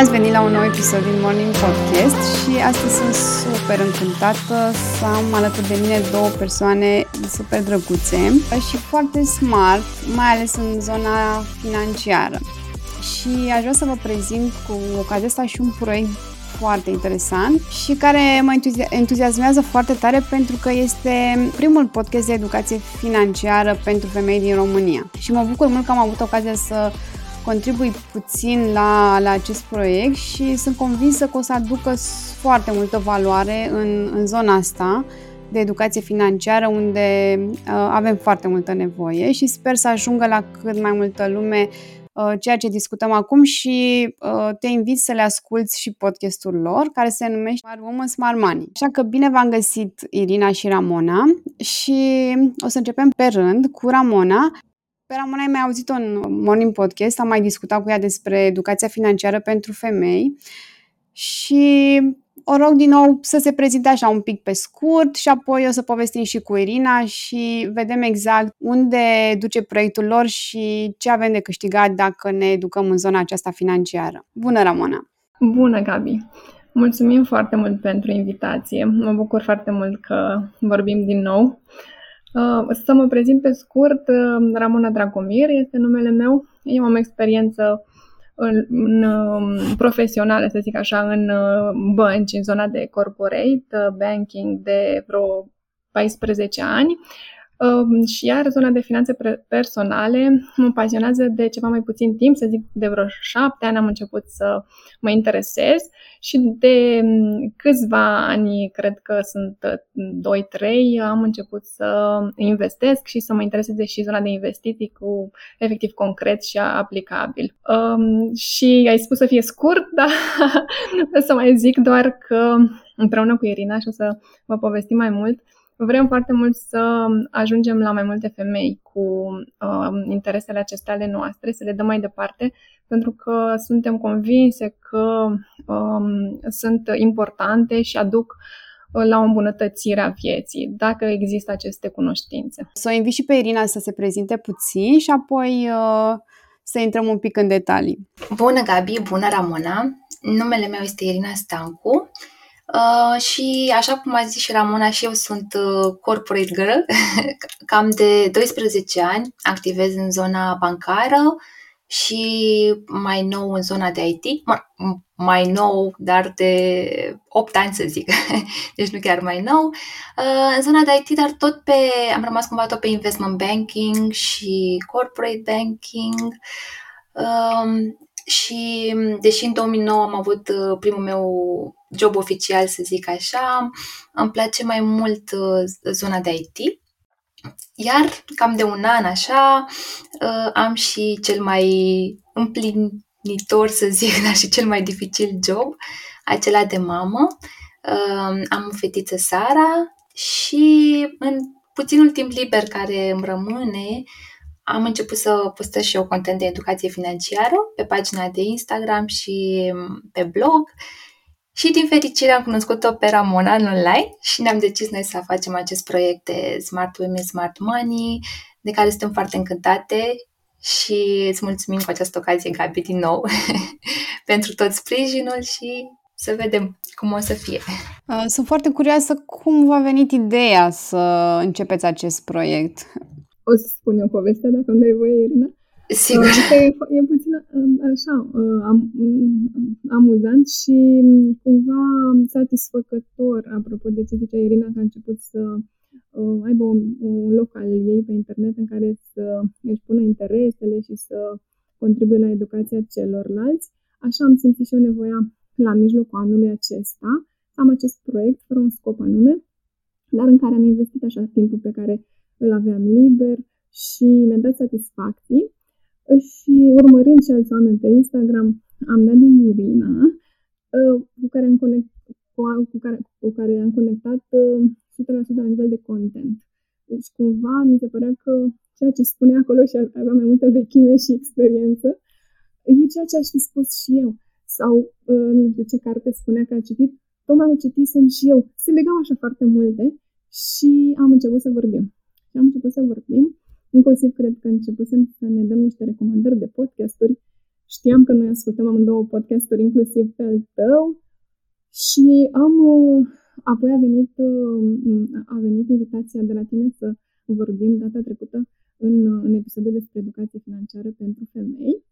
ați venit la un nou episod din Morning Podcast și astăzi sunt super încântată să am alături de mine două persoane super drăguțe și foarte smart, mai ales în zona financiară. Și aș vrea să vă prezint cu ocazia asta și un proiect foarte interesant și care mă entuziasmează foarte tare pentru că este primul podcast de educație financiară pentru femei din România. Și mă bucur mult că am avut ocazia să contribui puțin la, la acest proiect și sunt convinsă că o să aducă foarte multă valoare în, în zona asta de educație financiară unde uh, avem foarte multă nevoie și sper să ajungă la cât mai multă lume uh, ceea ce discutăm acum și uh, te invit să le asculți și podcastul lor care se numește Smart Woman Smart Money. Așa că bine v-am găsit Irina și Ramona și o să începem pe rând cu Ramona pe Ramona ai mai auzit-o în Morning Podcast, am mai discutat cu ea despre educația financiară pentru femei și o rog din nou să se prezinte așa un pic pe scurt și apoi o să povestim și cu Irina și vedem exact unde duce proiectul lor și ce avem de câștigat dacă ne educăm în zona aceasta financiară. Bună, Ramona! Bună, Gabi! Mulțumim foarte mult pentru invitație. Mă bucur foarte mult că vorbim din nou. Uh, să mă prezint pe scurt, uh, Ramona Dragomir este numele meu. Eu am experiență în, în um, profesională, să zic așa, în uh, bănci, în zona de corporate banking de vreo 14 ani. Um, și iar zona de finanțe personale mă pasionează de ceva mai puțin timp, să zic de vreo șapte ani am început să mă interesez și de um, câțiva ani, cred că sunt 2-3, am început să investesc și să mă intereseze și zona de investiții cu efectiv concret și aplicabil. Um, și ai spus să fie scurt, dar o să mai zic doar că împreună cu Irina și o să vă povestim mai mult, Vrem foarte mult să ajungem la mai multe femei cu uh, interesele acestea ale noastre, să le dăm mai departe, pentru că suntem convinse că um, sunt importante și aduc uh, la o îmbunătățire a vieții, dacă există aceste cunoștințe. Să o invit și pe Irina să se prezinte puțin și apoi uh, să intrăm un pic în detalii. Bună, Gabi! Bună, Ramona! Numele meu este Irina Stancu. Uh, și așa cum a zis și Ramona, și eu sunt uh, corporate girl, cam de 12 ani activez în zona bancară și mai nou în zona de IT, mai nou, dar de 8 ani să zic, deci nu chiar mai nou, uh, în zona de IT, dar tot pe, am rămas cumva tot pe investment banking și corporate banking. Um, și deși în 2009 am avut uh, primul meu job oficial, să zic așa, îmi place mai mult uh, zona de IT. Iar cam de un an așa uh, am și cel mai împlinitor, să zic, dar și cel mai dificil job, acela de mamă. Am o fetiță Sara și în puținul timp liber care îmi rămâne, am început să postez și eu content de educație financiară pe pagina de Instagram și mm, pe blog și din fericire am cunoscut-o pe Ramona în online și ne-am decis noi să facem acest proiect de Smart Women, Smart Money, de care suntem foarte încântate și îți mulțumim cu această ocazie, Gabi, din nou, pentru tot sprijinul și să vedem cum o să fie. Uh, sunt foarte curioasă cum v-a venit ideea să începeți acest proiect. O să spun eu povestea dacă îmi dai voie, Irina. Sigur. Uh, e, e puțin uh, așa, uh, am, amuzant și cumva satisfăcător, apropo de ce zicea Irina, că a început să aibă un, un loc al ei pe internet în care să își pună interesele și să contribuie la educația celorlalți. Așa am simțit și eu nevoia la mijlocul anului acesta să am acest proiect fără un scop anume, dar în care am investit așa timpul pe care îl aveam liber și mi-a dat satisfacții. Și urmărind și alți oameni pe Instagram, am dat de Irina, uh, cu care am, conect, cu, cu, care, cu care am conectat 100% uh, la nivel de content. Deci cumva mi se părea că ceea ce spunea acolo și avea mai multă vechime și experiență, e ceea ce aș fi spus și eu. Sau, uh, nu știu ce carte spunea că a citit, tocmai o citisem și eu. Se legau așa foarte multe și am început să vorbim. Și am început să vorbim, inclusiv cred că începusem să ne dăm niște recomandări de podcasturi știam că noi ascultăm amândouă podcasturi, inclusiv pe al tău, și am, apoi a venit, a venit invitația de la tine să vorbim data trecută în, în episodul despre educație financiară pentru femei.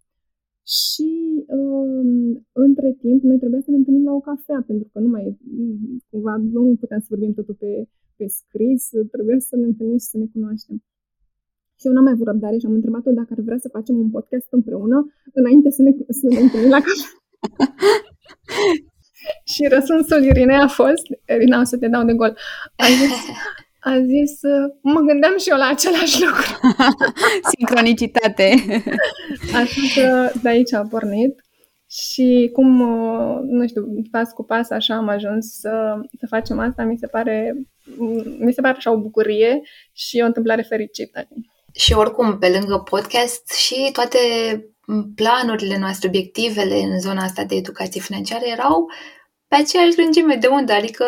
Și um, între timp, noi trebuia să ne întâlnim la o cafea, pentru că nu mai, cumva, nu puteam să vorbim totul pe, pe scris, trebuia să ne întâlnim și să ne cunoaștem. Și eu n-am mai avut răbdare și am întrebat-o dacă ar vrea să facem un podcast împreună înainte să ne, să ne întâlnim la cafea. și răspunsul Irinei a fost, Irina, o să te dau de gol, a zis, a zis, mă gândeam și eu la același lucru. Sincronicitate. Așa că de aici a pornit. Și cum, nu știu, pas cu pas așa am ajuns să, să facem asta, mi se pare, mi se pare așa o bucurie și o întâmplare fericită. Și oricum, pe lângă podcast și toate planurile noastre, obiectivele în zona asta de educație financiară erau pe aceeași lungime de undă, adică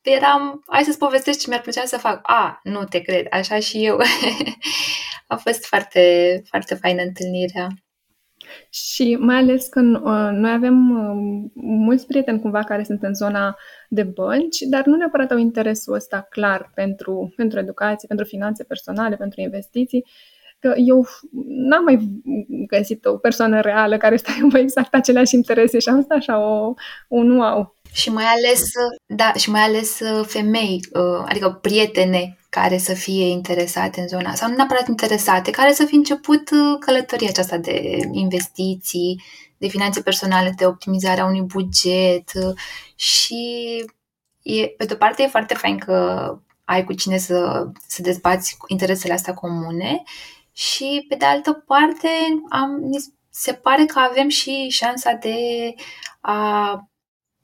eram, hai să-ți povestesc ce mi-ar plăcea să fac. A, nu te cred, așa și eu. A fost foarte, foarte faină întâlnirea. Și mai ales că uh, noi avem uh, mulți prieteni cumva care sunt în zona de bănci, dar nu neapărat au interesul ăsta clar pentru, pentru educație, pentru finanțe personale, pentru investiții. Că eu n-am mai găsit o persoană reală care să aibă exact aceleași interese și am stat așa o, un wow. Și mai ales, da, și mai ales uh, femei, uh, adică prietene care să fie interesate în zona, sau nu neapărat interesate, care să fi început uh, călătoria aceasta de investiții, de finanțe personale, de optimizarea unui buget și e, pe de-o parte e foarte fain că ai cu cine să, să dezbați interesele astea comune și pe de altă parte am, se pare că avem și șansa de a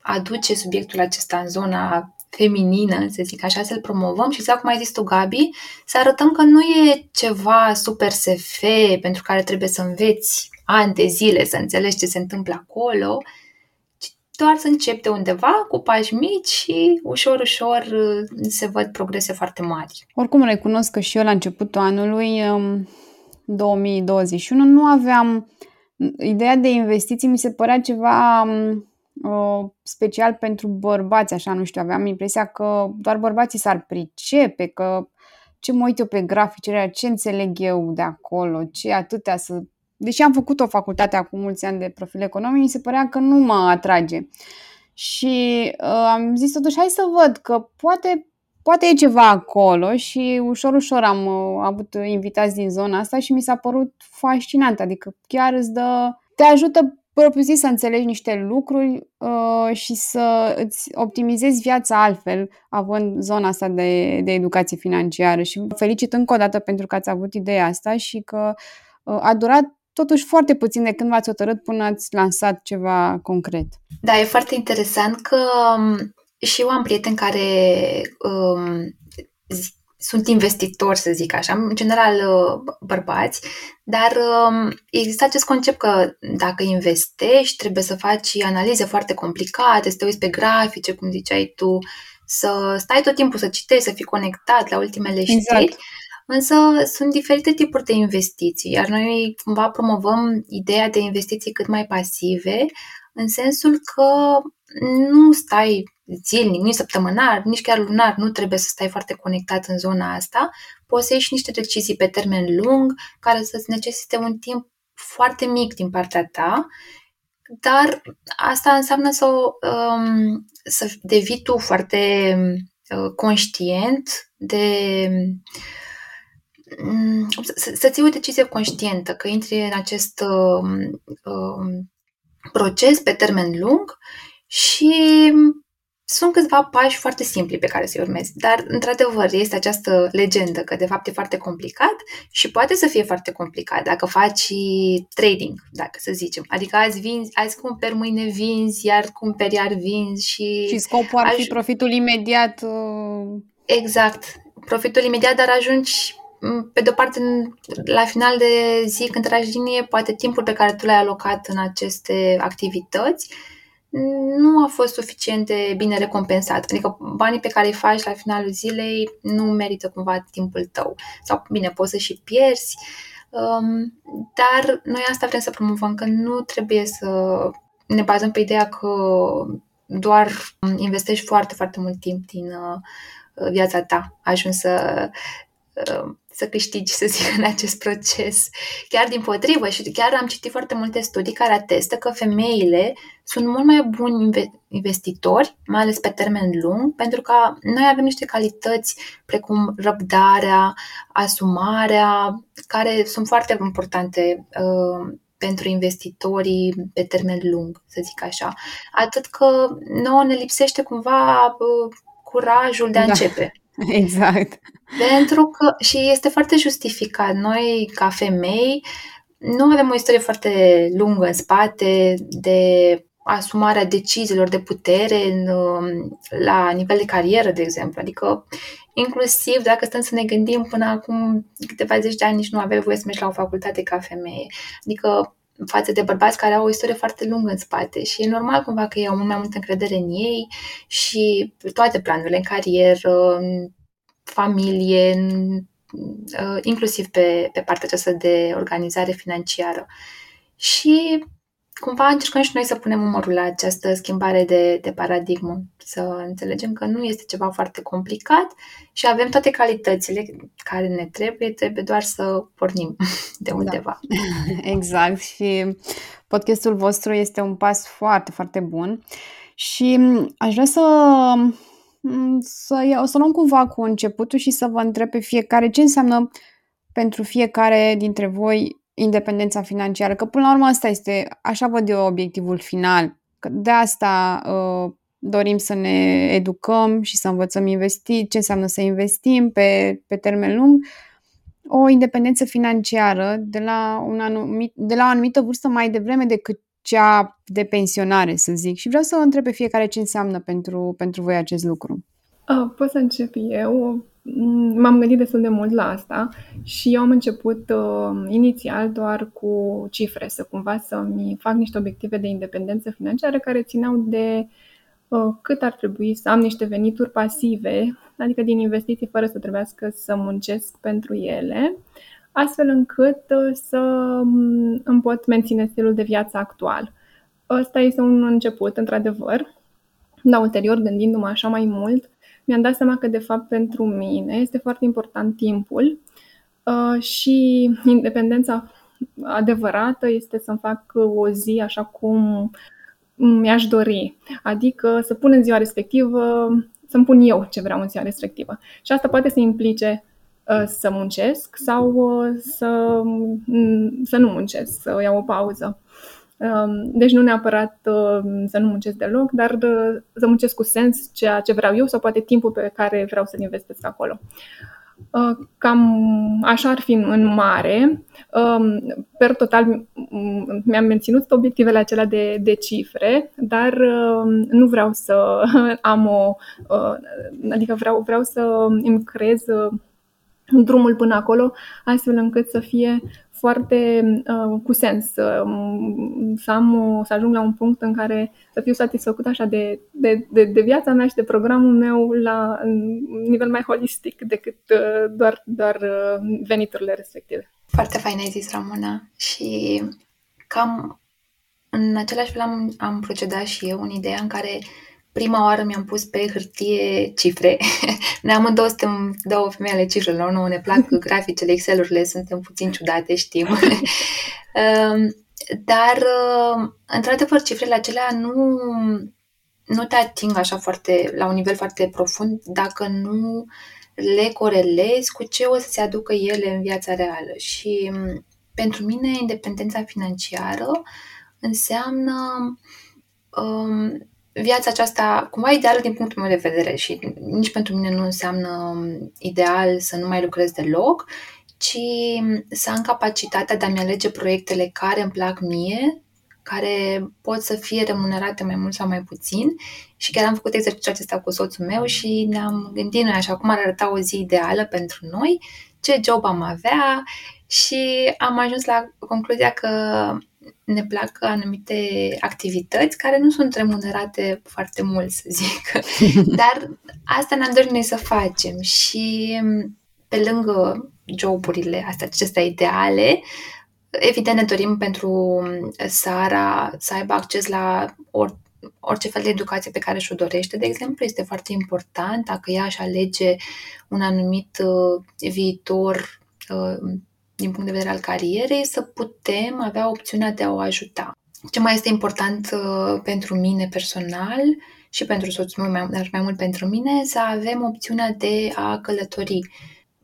aduce subiectul acesta în zona feminină, să zic așa, să-l promovăm și exact cum ai zis tu, Gabi, să arătăm că nu e ceva super SF pentru care trebuie să înveți ani de zile să înțelegi ce se întâmplă acolo, ci doar să începi de undeva cu pași mici și ușor, ușor se văd progrese foarte mari. Oricum recunosc că și eu la începutul anului 2021 um, nu aveam ideea de investiții, mi se părea ceva um, special pentru bărbați, așa, nu știu, aveam impresia că doar bărbații s-ar pricepe, că ce mă uit eu pe grafice, ce înțeleg eu de acolo, ce atâtea să... Deși am făcut o facultate acum mulți ani de profil economic, mi se părea că nu mă atrage. Și uh, am zis totuși, hai să văd că poate, poate e ceva acolo și ușor, ușor am uh, avut invitați din zona asta și mi s-a părut fascinant, adică chiar îți dă, te ajută propriu-zis să înțelegi niște lucruri uh, și să îți optimizezi viața altfel, având zona asta de, de educație financiară. Și vă felicit încă o dată pentru că ați avut ideea asta și că uh, a durat totuși foarte puțin de când v-ați hotărât până ați lansat ceva concret. Da, e foarte interesant că um, și eu am prieteni care um, sunt investitori, să zic așa, în general uh, bărbați, dar um, există acest concept că dacă investești, trebuie să faci analize foarte complicate, să te uiți pe grafice, cum ziceai tu, să stai tot timpul să citești, să fii conectat la ultimele știri. Exact. Însă sunt diferite tipuri de investiții, iar noi cumva promovăm ideea de investiții cât mai pasive, în sensul că nu stai zilnic, nici săptămânar, nici chiar lunar, nu trebuie să stai foarte conectat în zona asta, poți să ieși niște decizii pe termen lung, care să-ți necesite un timp foarte mic din partea ta, dar asta înseamnă să, um, să devii tu foarte uh, conștient de um, să, să-ți iei o decizie conștientă, că intri în acest uh, uh, proces pe termen lung și sunt câțiva pași foarte simpli pe care să-i urmezi, dar, într-adevăr, este această legendă că, de fapt, e foarte complicat și poate să fie foarte complicat dacă faci trading, dacă să zicem. Adică azi vinzi, azi cumperi, mâine vinzi, iar cumperi, iar vinzi și... Și scopul ar fi aj- profitul imediat. Uh... Exact. Profitul imediat, dar ajungi pe de-o parte, la final de zi, când tragi linie, poate timpul pe care tu l-ai alocat în aceste activități nu a fost suficient de bine recompensat. Adică banii pe care îi faci la finalul zilei nu merită cumva timpul tău. Sau, bine, poți să și pierzi. Um, dar noi asta vrem să promovăm, că nu trebuie să ne bazăm pe ideea că doar investești foarte, foarte mult timp din uh, viața ta, ajungi să uh, să câștigi, să zic, în acest proces. Chiar din potrivă și chiar am citit foarte multe studii care atestă că femeile sunt mult mai buni investitori, mai ales pe termen lung, pentru că noi avem niște calități precum răbdarea, asumarea, care sunt foarte importante uh, pentru investitorii pe termen lung, să zic așa. Atât că nouă ne lipsește cumva uh, curajul de a da. începe. Exact. Pentru că, și este foarte justificat, noi ca femei nu avem o istorie foarte lungă în spate de asumarea deciziilor de putere în, um, la nivel de carieră, de exemplu. Adică, inclusiv dacă stăm să ne gândim până acum câteva zeci de ani, nici nu aveai voie să mergi la o facultate ca femeie. Adică, față de bărbați care au o istorie foarte lungă în spate și e normal cumva că ei au mult mai multă încredere în ei și toate planurile în carieră, familie, uh, inclusiv pe, pe partea aceasta de organizare financiară. Și cumva încercăm și noi să punem umărul la această schimbare de, de paradigmă, să înțelegem că nu este ceva foarte complicat și avem toate calitățile care ne trebuie, trebuie doar să pornim de da. undeva. Da. Exact și podcastul vostru este un pas foarte, foarte bun și aș vrea să Mm, să, o să luăm cumva cu începutul și să vă întreb pe fiecare ce înseamnă pentru fiecare dintre voi independența financiară, că până la urmă asta este, așa văd eu obiectivul final, că de asta uh, dorim să ne educăm și să învățăm investi, ce înseamnă să investim pe, pe termen lung, o independență financiară de la, un anumit, de la o anumită vârstă mai devreme decât cea de pensionare, să zic. Și vreau să o întreb pe fiecare ce înseamnă pentru, pentru voi acest lucru. Uh, pot să încep eu. Mm, m-am gândit destul de mult la asta și eu am început uh, inițial doar cu cifre, să cumva să-mi fac niște obiective de independență financiară care țineau de uh, cât ar trebui să am niște venituri pasive, adică din investiții fără să trebuiască să muncesc pentru ele, astfel încât uh, să mm, îmi pot menține stilul de viață actual. Ăsta este un început, într-adevăr, dar ulterior, gândindu-mă așa mai mult, mi-am dat seama că, de fapt, pentru mine este foarte important timpul uh, și independența adevărată este să-mi fac o zi așa cum mi-aș dori. Adică să pun în ziua respectivă, să-mi pun eu ce vreau în ziua respectivă. Și asta poate să implice uh, să muncesc sau uh, să, să nu muncesc, să iau o pauză. Um, deci nu neapărat um, să nu muncesc deloc, dar uh, să muncesc cu sens ceea ce vreau eu sau poate timpul pe care vreau să-l investesc acolo. Uh, cam așa ar fi în mare. Um, per total mi-am menținut obiectivele acelea de, de cifre, dar nu vreau să am o. Uh, adică vreau, vreau să îmi creez drumul până acolo, astfel încât să fie foarte uh, cu sens, să, să, am, să ajung la un punct în care să fiu satisfăcut așa de, de, de, de viața mea și de programul meu la nivel mai holistic decât uh, doar, doar uh, veniturile respective. Foarte fain ai zis, Ramona. Și cam în același fel am, am procedat și eu în ideea în care prima oară mi-am pus pe hârtie cifre. ne amândouă suntem două femei ale cifrelor, nu ne plac graficele, Excel-urile, suntem puțin ciudate, știm. Um, dar, um, într-adevăr, cifrele acelea nu, nu te ating așa foarte, la un nivel foarte profund dacă nu le corelezi cu ce o să se aducă ele în viața reală. Și um, pentru mine, independența financiară înseamnă um, viața aceasta cumva ideală din punctul meu de vedere și nici pentru mine nu înseamnă ideal să nu mai lucrez deloc, ci să am capacitatea de a-mi alege proiectele care îmi plac mie, care pot să fie remunerate mai mult sau mai puțin. Și chiar am făcut exercițiul acesta cu soțul meu și ne-am gândit noi așa cum ar arăta o zi ideală pentru noi, ce job am avea și am ajuns la concluzia că ne plac anumite activități care nu sunt remunerate foarte mult, să zic. Dar asta ne-am dorit noi să facem și pe lângă joburile astea, acestea ideale. Evident, ne dorim pentru Sara să aibă acces la or, orice fel de educație pe care și-o dorește, de exemplu, este foarte important dacă ea își alege un anumit uh, viitor uh, din punct de vedere al carierei, să putem avea opțiunea de a o ajuta. Ce mai este important uh, pentru mine personal și pentru soțul meu, dar mai mult pentru mine, să avem opțiunea de a călători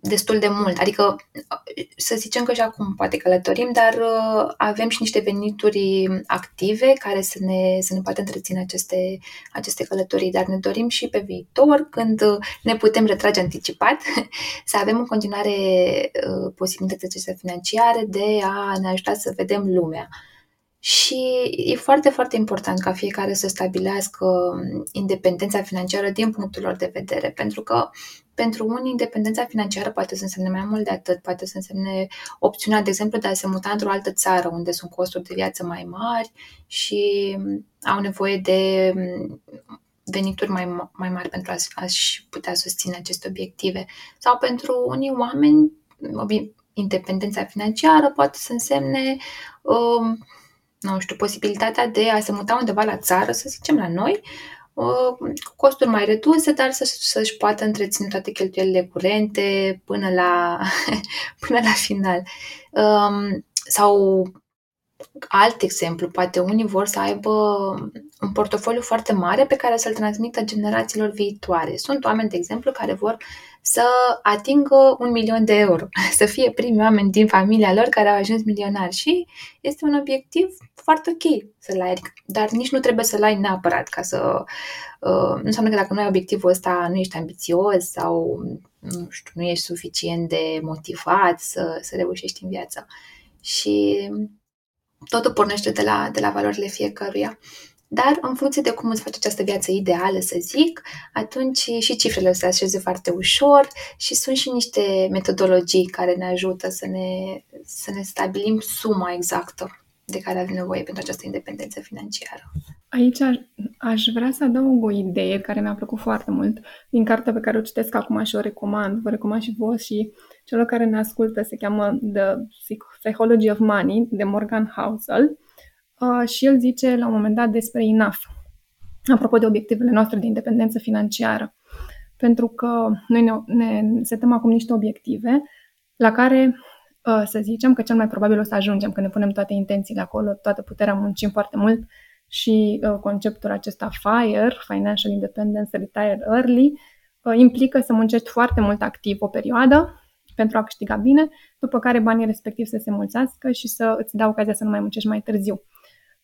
destul de mult. Adică să zicem că și acum poate călătorim, dar uh, avem și niște venituri active care să ne, să ne poată întreține aceste, aceste călătorii, dar ne dorim și pe viitor, când ne putem retrage anticipat, să avem în continuare uh, posibilități financiare de a ne ajuta să vedem lumea. Și e foarte, foarte important ca fiecare să stabilească independența financiară din punctul lor de vedere, pentru că pentru unii independența financiară poate să însemne mai mult de atât, poate să însemne opțiunea, de exemplu, de a se muta într-o altă țară unde sunt costuri de viață mai mari și au nevoie de venituri mai, mai mari pentru a-și putea susține aceste obiective. Sau pentru unii oameni, independența financiară poate să însemne um, nu știu, posibilitatea de a se muta undeva la țară, să zicem la noi, uh, cu costuri mai reduse, dar să, să-și poată întreține toate cheltuielile curente până la, până la final. Um, sau alt exemplu, poate unii vor să aibă un portofoliu foarte mare pe care să-l transmită generațiilor viitoare. Sunt oameni, de exemplu, care vor să atingă un milion de euro, să fie primii oameni din familia lor care au ajuns milionari și este un obiectiv foarte ok să-l ai, dar nici nu trebuie să-l ai neapărat ca să... Uh, nu înseamnă că dacă nu ai obiectivul ăsta, nu ești ambițios sau nu știu, nu ești suficient de motivat să, să reușești în viață. Și totul pornește de la, de la valorile fiecăruia. Dar în funcție de cum îți faci această viață ideală, să zic, atunci și cifrele se așeze foarte ușor și sunt și niște metodologii care ne ajută să ne, să ne stabilim suma exactă de care avem nevoie pentru această independență financiară. Aici aș, aș vrea să adaug o idee care mi-a plăcut foarte mult din cartea pe care o citesc acum și o recomand. Vă recomand și vouă și celor care ne ascultă. Se cheamă The Psychology of Money de Morgan Housel uh, și el zice la un moment dat despre INAF, apropo de obiectivele noastre de independență financiară. Pentru că noi ne, ne setăm acum niște obiective la care uh, să zicem că cel mai probabil o să ajungem, că ne punem toate intențiile acolo, toată puterea, muncim foarte mult și uh, conceptul acesta FIRE, Financial Independence Retire Early, uh, implică să muncești foarte mult activ o perioadă pentru a câștiga bine, după care banii respectiv să se mulțească și să îți dea ocazia să nu mai muncești mai târziu.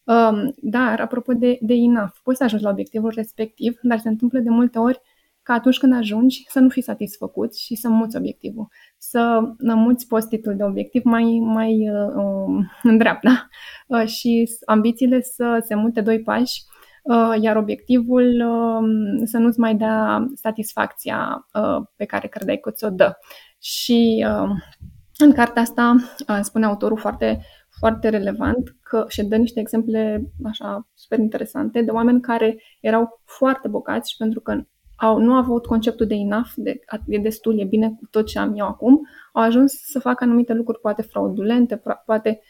Um, dar, apropo de, de enough, poți să ajungi la obiectivul respectiv, dar se întâmplă de multe ori ca atunci când ajungi să nu fii satisfăcut și să muți obiectivul. Să muți postitul de obiectiv mai, mai uh, um, în dreapta uh, și ambițiile să se mute doi pași, uh, iar obiectivul uh, să nu-ți mai dea satisfacția uh, pe care credeai că ți-o dă. Și uh, în cartea asta uh, spune autorul foarte, foarte relevant că și dă niște exemple așa super interesante de oameni care erau foarte bogați și pentru că au, nu au avut conceptul de enough, de e destul, e bine cu tot ce am eu acum, au ajuns să facă anumite lucruri poate fraudulente, poate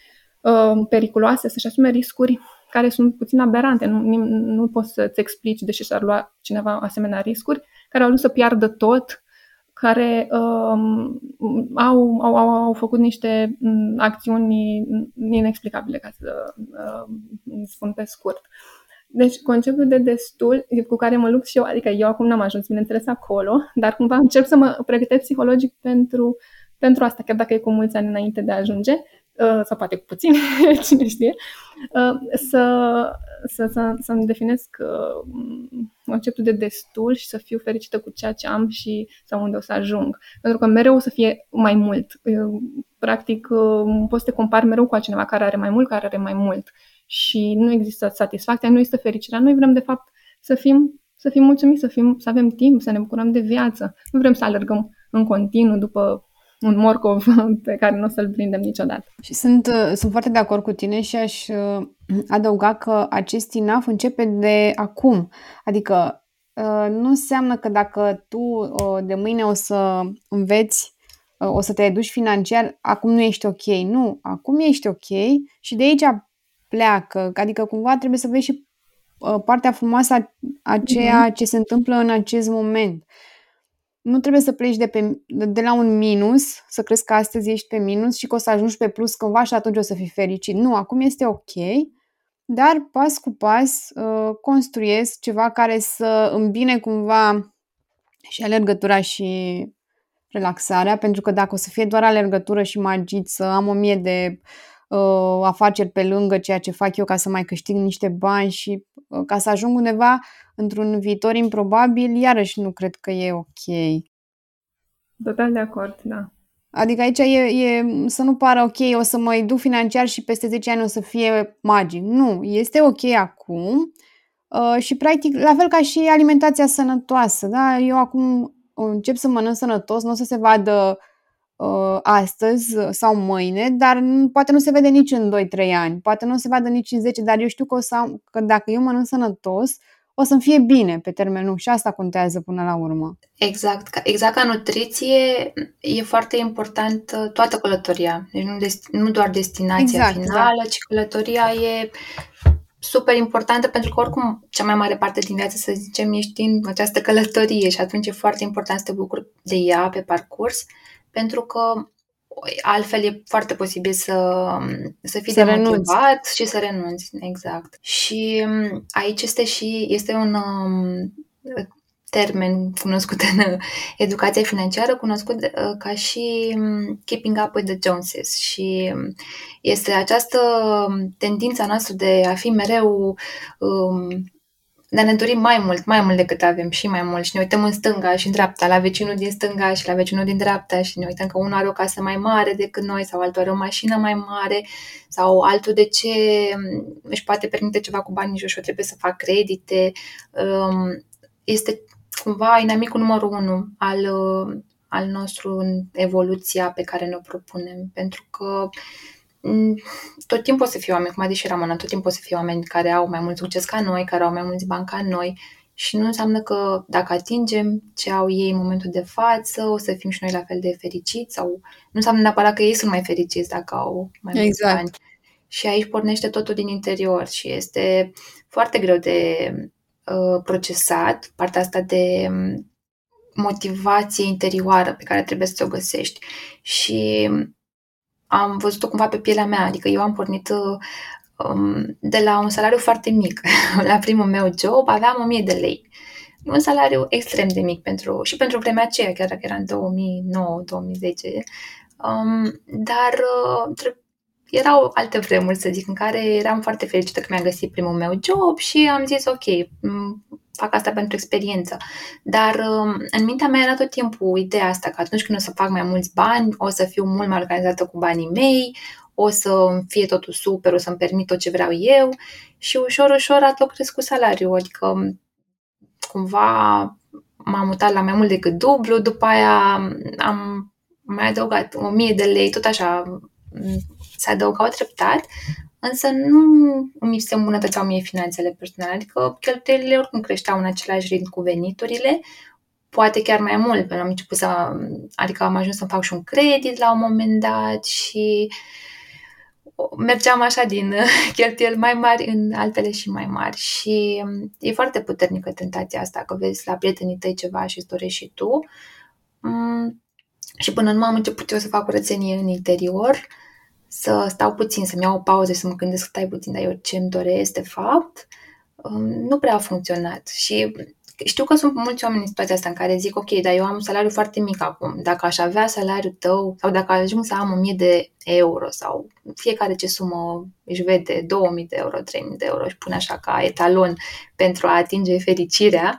uh, periculoase, să-și asume riscuri care sunt puțin aberante. Nu, nu poți să-ți explici de ce și-ar lua cineva asemenea riscuri, care au ajuns să piardă tot, care um, au, au, au, au făcut niște um, acțiuni inexplicabile, ca să uh, spun pe scurt. Deci conceptul de destul cu care mă lupt și eu, adică eu acum n-am ajuns, bineînțeles, acolo, dar cumva încep să mă pregătesc psihologic pentru, pentru asta, chiar dacă e cu mulți ani înainte de a ajunge, uh, sau poate cu puțin, cine știe, uh, să, să, să, să-mi definesc uh, conceptul de destul și să fiu fericită cu ceea ce am și sau unde o să ajung. Pentru că mereu o să fie mai mult. Practic, poți să te compari mereu cu altcineva care are mai mult, care are mai mult și nu există satisfacția, nu există fericirea. Noi vrem, de fapt, să fim, să fim mulțumiți, să, fim, să avem timp, să ne bucurăm de viață. Nu vrem să alergăm în continuu după un morcov pe care nu o să-l prindem niciodată. Și sunt, uh, sunt foarte de acord cu tine și aș uh, adăuga că acest INAF începe de acum. Adică uh, nu înseamnă că dacă tu de mâine o să înveți uh, o să te duci financiar, acum nu ești ok. Nu, acum ești ok și de aici pleacă. Adică cumva trebuie să vezi și uh, partea frumoasă a ceea mm-hmm. ce se întâmplă în acest moment. Nu trebuie să pleci de, pe, de la un minus, să crezi că astăzi ești pe minus și că o să ajungi pe plus cândva și atunci o să fii fericit. Nu, acum este ok, dar pas cu pas uh, construiesc ceva care să îmbine cumva și alergătura și relaxarea, pentru că dacă o să fie doar alergătură și magiță, am o mie de uh, afaceri pe lângă ceea ce fac eu ca să mai câștig niște bani și uh, ca să ajung undeva într-un viitor improbabil, iarăși nu cred că e ok. Total de acord, da. Adică aici e, e să nu pară ok, o să mă duc financiar și peste 10 ani o să fie magic. Nu, este ok acum uh, și practic la fel ca și alimentația sănătoasă. Da? Eu acum încep să mănânc sănătos, nu o să se vadă uh, astăzi sau mâine, dar poate nu se vede nici în 2-3 ani, poate nu se vadă nici în 10, dar eu știu că, o să am, că dacă eu mănânc sănătos, o să-mi fie bine pe termen lung și asta contează până la urmă. Exact. Exact ca nutriție e foarte important uh, toată călătoria. Deci nu, dest- nu doar destinația exact, finală, da. ci călătoria e super importantă pentru că oricum cea mai mare parte din viață, să zicem, ești în această călătorie și atunci e foarte important să te bucuri de ea pe parcurs pentru că altfel e foarte posibil să, să fii să demotivat renunți. și să renunți. Exact. Și um, aici este și este un um, termen cunoscut în educația financiară, cunoscut uh, ca și um, keeping up with the Joneses și este această tendință noastră de a fi mereu um, dar ne dorim mai mult, mai mult decât avem și mai mult și ne uităm în stânga și în dreapta, la vecinul din stânga și la vecinul din dreapta și ne uităm că unul are o casă mai mare decât noi sau altul are o mașină mai mare sau altul de ce își poate permite ceva cu banii și eu trebuie să fac credite. Um, este cumva inamicul numărul unu al, al nostru în evoluția pe care ne-o propunem, pentru că Mm, tot timpul o să fie oameni, cum a zis și Ramona, tot timpul o să fie oameni care au mai mult succes ca noi, care au mai mulți bani ca noi și nu înseamnă că dacă atingem ce au ei în momentul de față, o să fim și noi la fel de fericiți sau nu înseamnă neapărat că ei sunt mai fericiți dacă au mai mulți exact. bani. Și aici pornește totul din interior și este foarte greu de uh, procesat partea asta de um, motivație interioară pe care trebuie să o găsești. Și am văzut-o cumva pe pielea mea, adică eu am pornit um, de la un salariu foarte mic. la primul meu job aveam 1000 de lei. Un salariu extrem de mic pentru, și pentru vremea aceea, chiar dacă era în 2009-2010. Um, dar uh, erau alte vremuri, să zic, în care eram foarte fericită că mi-am găsit primul meu job și am zis, ok, fac asta pentru experiență. Dar um, în mintea mea era tot timpul ideea asta că atunci când o să fac mai mulți bani, o să fiu mult mai organizată cu banii mei, o să fie totul super, o să-mi permit tot ce vreau eu și ușor, ușor a tot crescut salariul, adică um, cumva m-am mutat la mai mult decât dublu, după aia am mai adăugat 1000 de lei, tot așa se adăugau treptat, însă nu mi se îmbunătățeau mie finanțele personale, adică cheltuielile oricum creșteau în același ritm cu veniturile, poate chiar mai mult, pentru că am început să, adică am ajuns să fac și un credit la un moment dat și mergeam așa din cheltuieli mai mari în altele și mai mari și e foarte puternică tentația asta, că vezi la prietenii tăi ceva și îți dorești și tu. Mm, și până nu am început eu să fac curățenie în interior, să stau puțin, să-mi iau o pauză și să mă gândesc, stai puțin, dar eu ce îmi doresc de fapt, um, nu prea a funcționat. Și știu că sunt mulți oameni în situația asta în care zic, ok, dar eu am un salariu foarte mic acum. Dacă aș avea salariul tău sau dacă ajung să am 1000 de euro sau fiecare ce sumă își vede 2000 de euro, 3000 de euro și pune așa ca etalon pentru a atinge fericirea,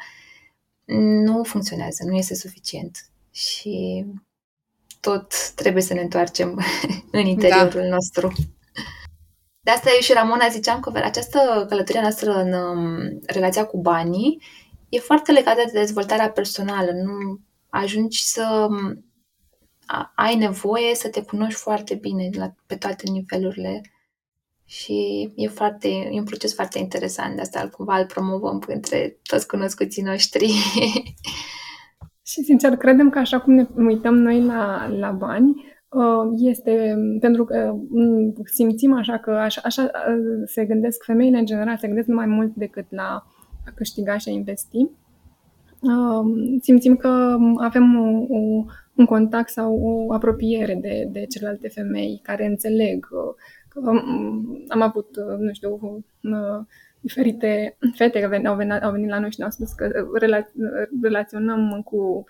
nu funcționează, nu este suficient. Și tot trebuie să ne întoarcem în interiorul da. nostru. De asta eu și Ramona ziceam că această călătorie noastră în um, relația cu banii e foarte legată de dezvoltarea personală. Nu ajungi să um, ai nevoie să te cunoști foarte bine la, pe toate nivelurile și e, foarte, e un proces foarte interesant. De asta cumva îl promovăm între toți cunoscuții noștri. Și sincer, credem că așa cum ne uităm noi la, la bani, uh, este pentru că mm, simțim așa că așa, așa uh, se gândesc femeile în general, se gândesc mai mult decât la a câștiga și a investi. Uh, simțim că avem o, o, un contact sau o apropiere de, de celelalte femei care înțeleg că um, am avut, nu știu, diferite fete care au venit, au venit la noi și ne-au spus că rela- relaționăm cu,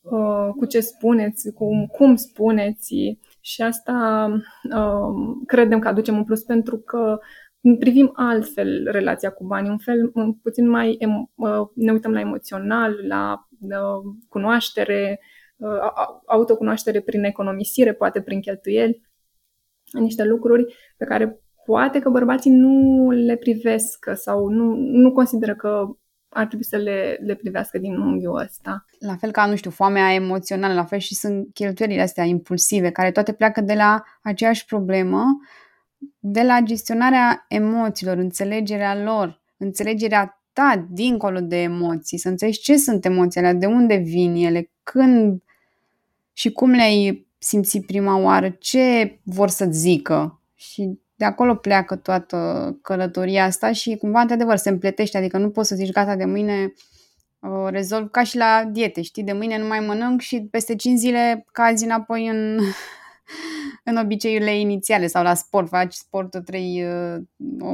uh, cu ce spuneți, cu cum spuneți. Și asta uh, credem că aducem un plus pentru că privim altfel relația cu banii, un fel un puțin mai uh, ne uităm la emoțional, la uh, cunoaștere, uh, autocunoaștere prin economisire, poate prin cheltuieli, niște lucruri pe care poate că bărbații nu le privesc sau nu, nu consideră că ar trebui să le, le privească din unghiul ăsta. La fel ca, nu știu, foamea emoțională, la fel și sunt cheltuielile astea impulsive, care toate pleacă de la aceeași problemă, de la gestionarea emoțiilor, înțelegerea lor, înțelegerea ta dincolo de emoții, să înțelegi ce sunt emoțiile, de unde vin ele, când și cum le-ai simțit prima oară, ce vor să-ți zică și de acolo pleacă toată călătoria asta și cumva, într-adevăr, se împletește, adică nu poți să zici gata de mâine o rezolv ca și la diete, știi, de mâine nu mai mănânc și peste 5 zile cazi înapoi în în obiceiurile inițiale sau la sport, faci sportul trei, uh,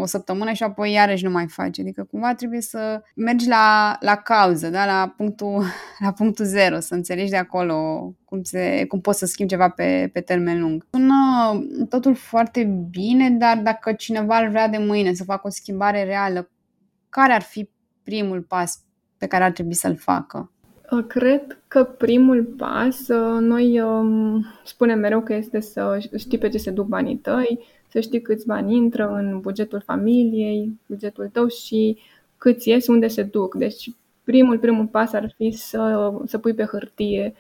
o săptămână și apoi iarăși nu mai faci. Adică cumva trebuie să mergi la, la cauză, da? la, punctul, la punctul zero, să înțelegi de acolo cum, se, cum poți să schimbi ceva pe, pe termen lung. Sună totul foarte bine, dar dacă cineva ar vrea de mâine să facă o schimbare reală, care ar fi primul pas pe care ar trebui să-l facă? Uh, cred că primul pas, uh, noi um, spunem mereu că este să știi pe ce se duc banii tăi, să știi câți bani intră în bugetul familiei, bugetul tău și câți ies, unde se duc. Deci primul, primul pas ar fi să, să pui pe hârtie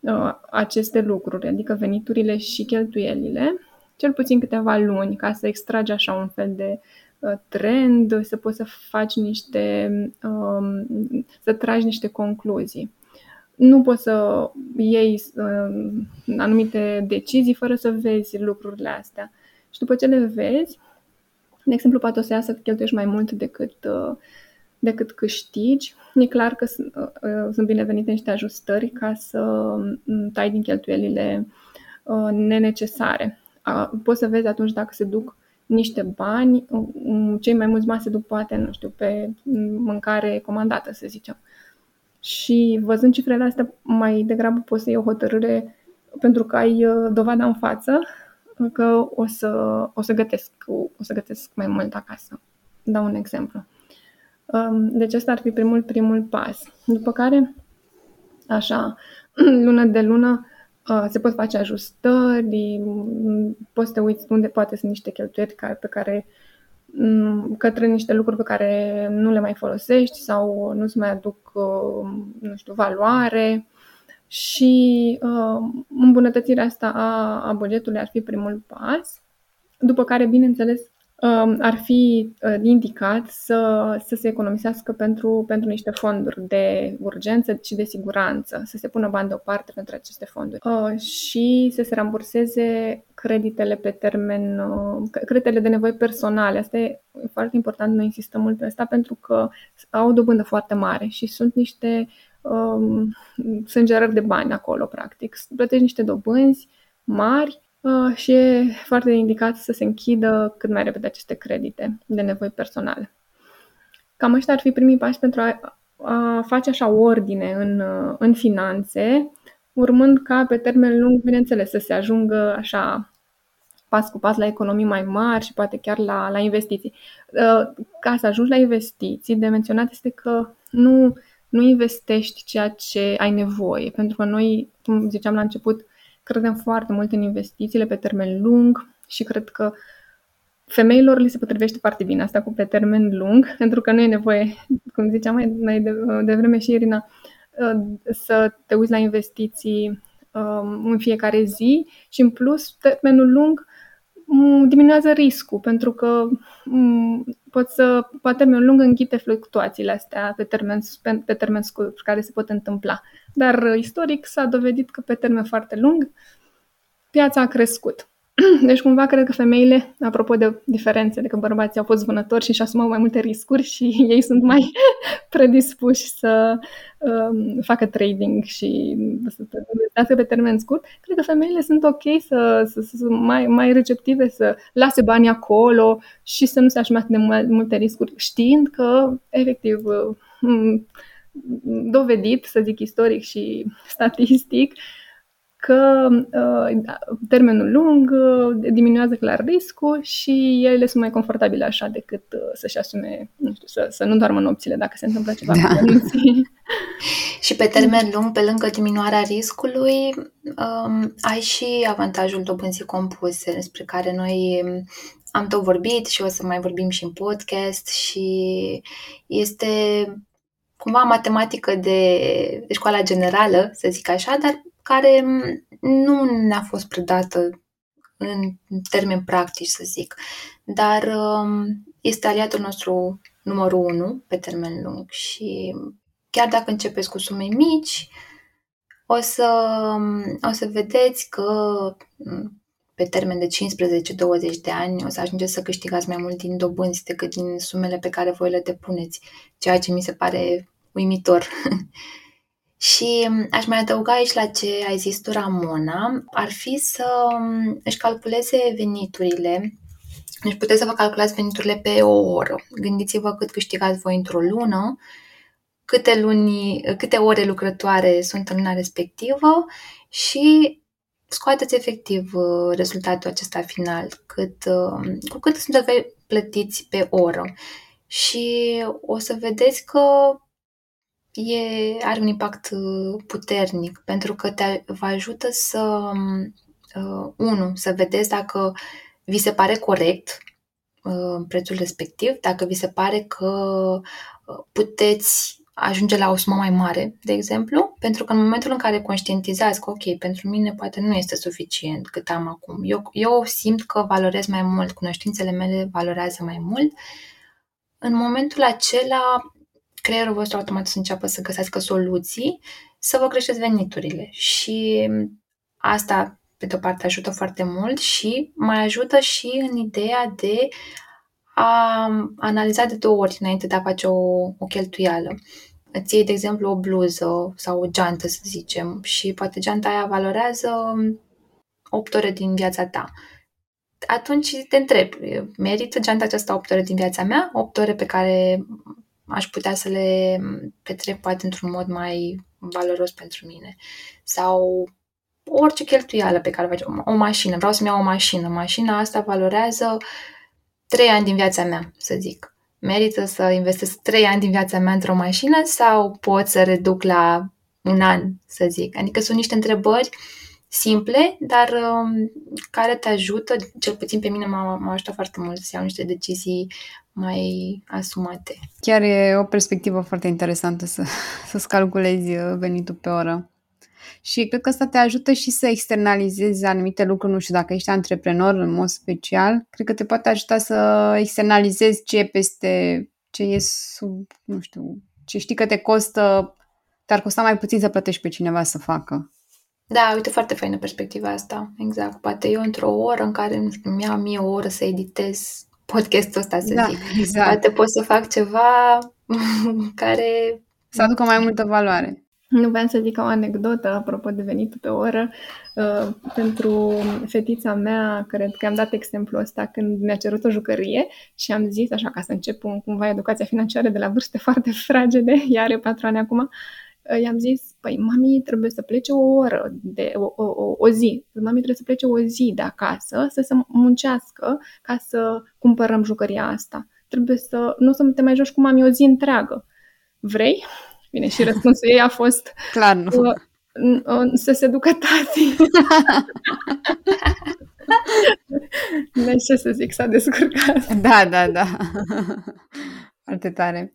uh, aceste lucruri, adică veniturile și cheltuielile, cel puțin câteva luni, ca să extragi așa un fel de Uh, trend, să poți să faci niște, um, să tragi niște concluzii. Nu poți să iei um, anumite decizii fără să vezi lucrurile astea. Și după ce le vezi, de exemplu, poate o să iasă că cheltuiești mai mult decât, uh, decât câștigi. E clar că sunt, uh, sunt binevenite niște ajustări ca să um, tai din cheltuielile nenecesare. Poți să vezi atunci dacă se duc niște bani, cei mai mulți bani se duc poate, nu știu, pe mâncare comandată, să zicem. Și văzând cifrele astea, mai degrabă poți să iei o hotărâre pentru că ai uh, dovada în față că o să, o să, gătesc, o să gătesc mai mult acasă. Dau un exemplu. Um, deci ăsta ar fi primul, primul pas. După care, așa, lună de lună, se pot face ajustări, poți să te uiți unde poate sunt niște cheltuieli pe care către niște lucruri pe care nu le mai folosești sau nu-ți mai aduc, nu știu, valoare. Și îmbunătățirea asta a, a bugetului ar fi primul pas. După care, bineînțeles, Um, ar fi uh, indicat să, să se economisească pentru, pentru niște fonduri de urgență și de siguranță, să se pună bani deoparte pentru aceste fonduri uh, și să se ramburseze creditele pe termen, uh, creditele de nevoi personale. Asta e foarte important, noi insistăm mult pe asta pentru că au o dobândă foarte mare și sunt niște um, sângerări de bani acolo, practic. Plătești niște dobânzi mari Uh, și e foarte indicat să se închidă cât mai repede aceste credite de nevoi personale. Cam ăștia ar fi primii pași pentru a, a face așa ordine în, uh, în finanțe, urmând ca pe termen lung, bineînțeles, să se ajungă așa pas cu pas la economii mai mari și poate chiar la, la investiții. Uh, ca să ajungi la investiții, de menționat este că nu, nu investești ceea ce ai nevoie, pentru că noi, cum ziceam la început, Credem foarte mult în investițiile pe termen lung și cred că femeilor li se potrivește foarte bine asta cu pe termen lung, pentru că nu e nevoie, cum ziceam mai, mai de, de vreme și Irina, uh, să te uiți la investiții um, în fiecare zi și în plus termenul lung mm, diminuează riscul, pentru că mm, pot să, pe termen lung, înghite fluctuațiile astea pe termen, pe, pe termen scurt, care se pot întâmpla. Dar istoric s-a dovedit că pe termen foarte lung piața a crescut. Deci cumva cred că femeile, apropo de diferențe, de că bărbații au fost vânători și își asumau mai multe riscuri și ei sunt mai predispuși să um, facă trading și să investească pe termen scurt, cred că femeile sunt ok să, să, să, să mai, mai receptive, să lase banii acolo și să nu se asume atât de multe riscuri, știind că, efectiv, um, dovedit, să zic istoric și statistic, că uh, termenul lung uh, diminuează clar riscul și ele sunt mai confortabile așa decât uh, să-și asume, nu știu, să, să nu doarmă nopțile dacă se întâmplă ceva da. Și pe termen lung, pe lângă diminuarea riscului, um, ai și avantajul dobânzii compuse, despre care noi am tot vorbit și o să mai vorbim și în podcast și este cumva matematică de, de școala generală, să zic așa, dar care nu ne-a fost predată în termeni practici, să zic, dar um, este aliatul nostru numărul unu pe termen lung și chiar dacă începeți cu sume mici, o să, um, o să vedeți că um, pe termen de 15-20 de ani o să ajungeți să câștigați mai mult din dobânzi decât din sumele pe care voi le depuneți, ceea ce mi se pare uimitor. Și mm, aș mai adăuga aici la ce ai zis tu, Ramona, ar fi să mm, își calculeze veniturile deci puteți să vă calculați veniturile pe o oră. Gândiți-vă cât câștigați voi într-o lună, câte, luni, câte ore lucrătoare sunt în luna respectivă și scoateți efectiv uh, rezultatul acesta final, cât, uh, cu cât sunteți plătiți pe oră. Și o să vedeți că e, are un impact uh, puternic, pentru că te vă ajută să, uh, unu, să vedeți dacă vi se pare corect uh, prețul respectiv, dacă vi se pare că uh, puteți ajunge la o sumă mai mare, de exemplu, pentru că în momentul în care conștientizați că, ok, pentru mine poate nu este suficient cât am acum, eu, eu simt că valorez mai mult, cunoștințele mele valorează mai mult, în momentul acela creierul vostru automat să înceapă să găsească soluții, să vă creșteți veniturile. Și asta, pe de-o parte, ajută foarte mult și mai ajută și în ideea de a analiza de două ori înainte de a face o, o cheltuială. Îți iei, de exemplu, o bluză sau o geantă, să zicem, și poate geanta aia valorează 8 ore din viața ta. Atunci te întreb, merită geanta aceasta 8 ore din viața mea? 8 ore pe care aș putea să le petrec poate într-un mod mai valoros pentru mine. Sau orice cheltuială pe care o facem. O mașină, vreau să-mi iau o mașină. Mașina asta valorează trei ani din viața mea, să zic. Merită să investesc trei ani din viața mea într-o mașină sau pot să reduc la un an, să zic? Adică sunt niște întrebări simple, dar um, care te ajută, cel puțin pe mine m-a, m-a ajutat foarte mult să iau niște decizii mai asumate. Chiar e o perspectivă foarte interesantă să, să-ți calculezi uh, venitul pe oră. Și cred că asta te ajută și să externalizezi anumite lucruri, nu știu, dacă ești antreprenor în mod special, cred că te poate ajuta să externalizezi ce e peste, ce e sub, nu știu, ce știi că te costă, te-ar costa mai puțin să plătești pe cineva să facă. Da, uite, foarte faină perspectiva asta, exact. Poate eu într-o oră în care îmi ia mie o oră să editez podcastul ăsta, să da, zic. Exact. Poate pot să fac ceva care... Să aducă mai multă valoare. Nu vreau să zic o anecdotă apropo de venitul pe oră. Uh, pentru fetița mea, cred că am dat exemplul ăsta când mi-a cerut o jucărie și am zis, așa ca să încep un, cumva educația financiară de la vârste foarte fragede, ea are patru ani acum, uh, i-am zis, păi, mami trebuie să plece o oră, de, o, o, o zi. Mami trebuie să plece o zi de acasă, să se muncească ca să cumpărăm jucăria asta. Trebuie să, nu să te mai joci cu mami o zi întreagă. Vrei? Bine, și răspunsul ei a fost... Clar, nu. Uh, uh, să se ducă tati. deci ce să zic, s-a descurcat. Da, da, da. Foarte tare.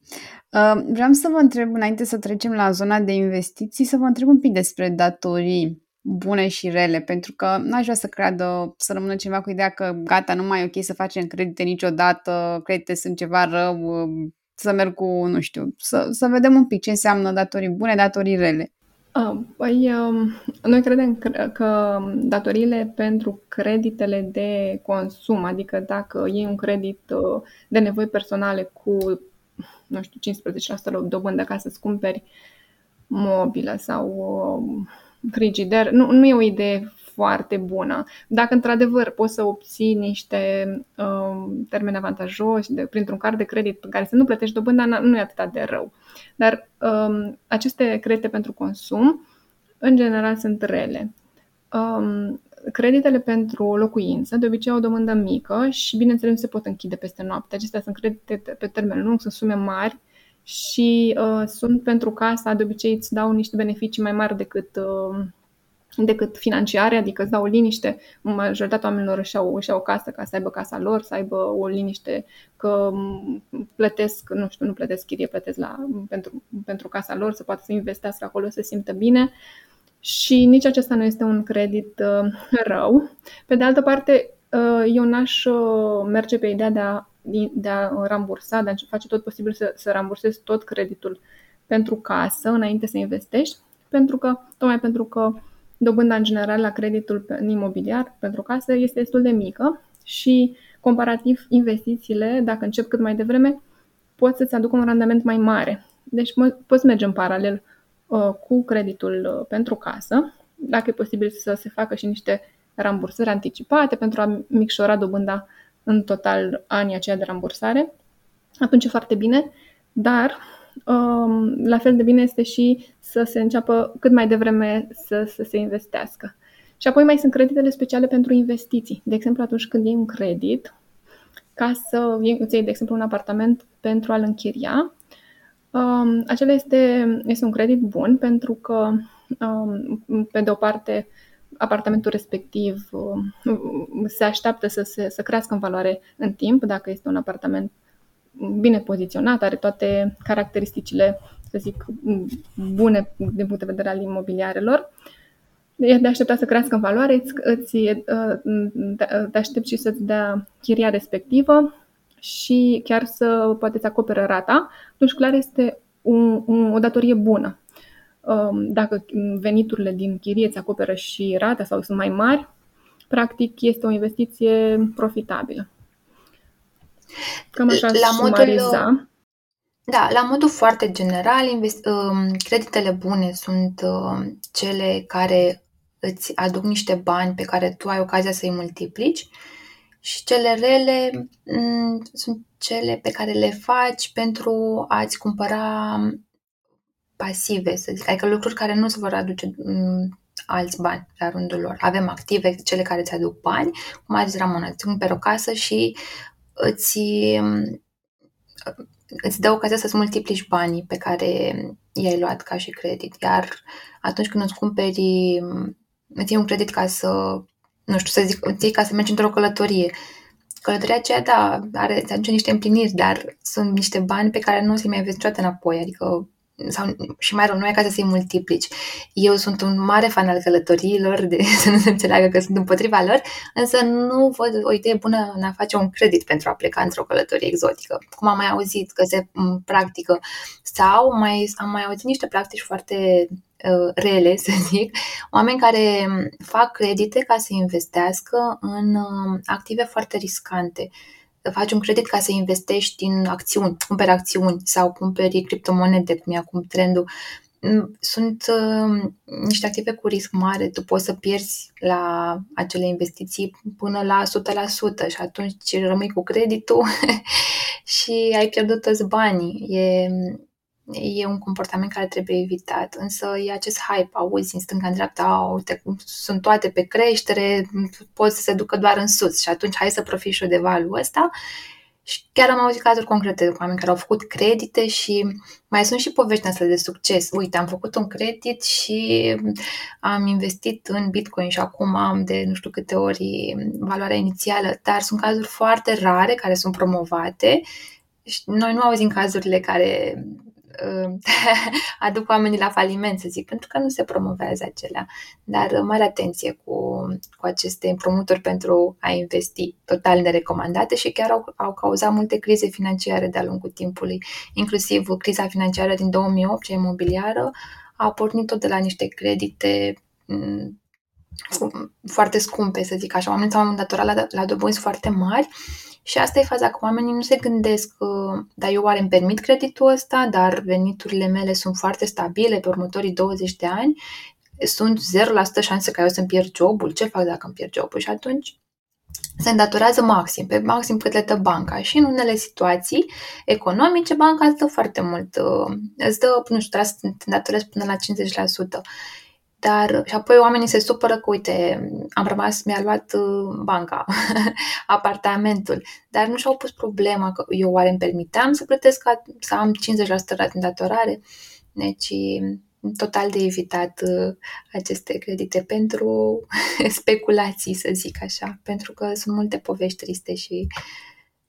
Vreau să vă întreb, înainte să trecem la zona de investiții, să vă întreb un pic despre datorii. bune și rele, pentru că n-aș vrea să creadă, să rămână cineva cu ideea că gata, nu mai e ok să facem credite niciodată, credite sunt ceva rău, să merg cu, nu știu, să, să vedem un pic ce înseamnă datorii bune, datorii rele. Uh, păi, uh, noi credem că, că datoriile pentru creditele de consum, adică dacă iei un credit uh, de nevoi personale cu, nu știu, 15% dobândă ca să-ți cumperi mobilă sau uh, frigider, nu, nu e o idee foarte bună. Dacă într-adevăr poți să obții niște uh, termeni avantajoși de, printr-un card de credit pe care să nu plătești dobânda, nu e atât de rău. Dar um, aceste credite pentru consum, în general, sunt rele. Um, creditele pentru locuință de obicei au o dobândă mică și, bineînțeles, nu se pot închide peste noapte. Acestea sunt credite pe termen lung, sunt sume mari și uh, sunt pentru casa, de obicei îți dau niște beneficii mai mari decât uh, decât financiare, adică îți dau o liniște. Majoritatea oamenilor își au, își au o casă ca să aibă casa lor, să aibă o liniște că plătesc, nu știu, nu plătesc chirie, plătesc la, pentru, pentru casa lor, să poată să investească acolo, să se simtă bine. Și nici acesta nu este un credit uh, rău. Pe de altă parte, uh, eu n-aș uh, merge pe ideea de a, de a rambursa, de a face tot posibil să, să rambursezi tot creditul pentru casă înainte să investești, pentru că, tocmai pentru că dobânda în general la creditul în imobiliar pentru casă este destul de mică și comparativ investițiile, dacă încep cât mai devreme, pot să-ți aducă un randament mai mare. Deci poți merge în paralel uh, cu creditul uh, pentru casă, dacă e posibil să se facă și niște rambursări anticipate pentru a micșora dobânda în total anii aceia de rambursare, atunci e foarte bine, dar Um, la fel de bine este și să se înceapă cât mai devreme să, să se investească. Și apoi mai sunt creditele speciale pentru investiții. De exemplu, atunci când iei un credit ca să îți iei, de exemplu, un apartament pentru a-l închiria, um, acela este, este un credit bun pentru că, um, pe de o parte, apartamentul respectiv um, se așteaptă să, se, să crească în valoare în timp, dacă este un apartament bine poziționat, are toate caracteristicile, să zic, bune din punct de vedere al imobiliarelor. E de așteptat să crească în valoare, îți, îți, uh, te aștept și să-ți dea chiria respectivă și chiar să poate să acoperă rata, atunci clar este un, un, o datorie bună. Um, dacă veniturile din chirie îți acoperă și rata sau sunt mai mari, practic este o investiție profitabilă. Cam așa la modul, Da, la modul foarte general, invest, um, creditele bune sunt um, cele care îți aduc niște bani pe care tu ai ocazia să-i multiplici și cele rele mm, sunt cele pe care le faci pentru a-ți cumpăra pasive, să zic, adică lucruri care nu se vor aduce mm, alți bani la rândul lor. Avem active, cele care îți aduc bani, cum a zis Ramona, îți cumperi o casă și îți, îți dă ocazia să-ți multiplici banii pe care i-ai luat ca și credit. Iar atunci când îți cumperi, îți iei un credit ca să, nu știu, să zic, îți iei ca să mergi într-o călătorie. Călătoria aceea, da, are, îți aduce niște împliniri, dar sunt niște bani pe care nu o să-i mai vezi niciodată înapoi. Adică sau și mai rău, nu e ca să se multiplici. Eu sunt un mare fan al călătoriilor, de, să nu se înțeleagă că sunt împotriva lor, însă nu văd o idee bună în a face un credit pentru a pleca într-o călătorie exotică. Cum am mai auzit că se practică. Sau mai, am mai auzit niște practici foarte uh, rele, să zic, oameni care fac credite ca să investească în uh, active foarte riscante faci un credit ca să investești în acțiuni, cumperi acțiuni sau cumperi criptomonede, cum e acum trendul. Mm, sunt uh, niște active cu risc mare, tu poți să pierzi la acele investiții până la 100% și atunci rămâi cu creditul și ai pierdut toți banii. E, e un comportament care trebuie evitat. Însă e acest hype, auzi în stânga, în dreapta, uite, sunt toate pe creștere, pot să se ducă doar în sus și atunci hai să profit și eu de valul ăsta. Și chiar am auzit cazuri concrete cu oameni care au făcut credite și mai sunt și povești astea de succes. Uite, am făcut un credit și am investit în Bitcoin și acum am de nu știu câte ori valoarea inițială, dar sunt cazuri foarte rare care sunt promovate. Și noi nu auzim cazurile care uh, aduc oamenii la faliment, să zic, pentru că nu se promovează acelea. Dar mare atenție cu, cu aceste împrumuturi pentru a investi total nerecomandate și chiar au, au cauzat multe crize financiare de-a lungul timpului, inclusiv criza financiară din 2008, cea imobiliară, a pornit tot de la niște credite mm, foarte scumpe, să zic așa. Oamenii s-au îndatorat la, la dobânzi foarte mari și asta e faza, că oamenii nu se gândesc, dar eu oare îmi permit creditul ăsta, dar veniturile mele sunt foarte stabile pe următorii 20 de ani, sunt 0% șanse ca eu să-mi pierd jobul, ce fac dacă îmi pierd jobul? Și atunci se îndatorează maxim, pe maxim cât le dă banca. Și în unele situații economice, banca îți dă foarte mult, îți dă, nu știu, trebuie să te îndatorezi până la 50%. Dar și apoi oamenii se supără că, uite, am rămas, mi-a luat uh, banca, apartamentul, dar nu și-au pus problema că eu oare îmi permiteam să plătesc, să am 50% din datorare. Deci, total de evitat uh, aceste credite pentru speculații, să zic așa, pentru că sunt multe povești triste și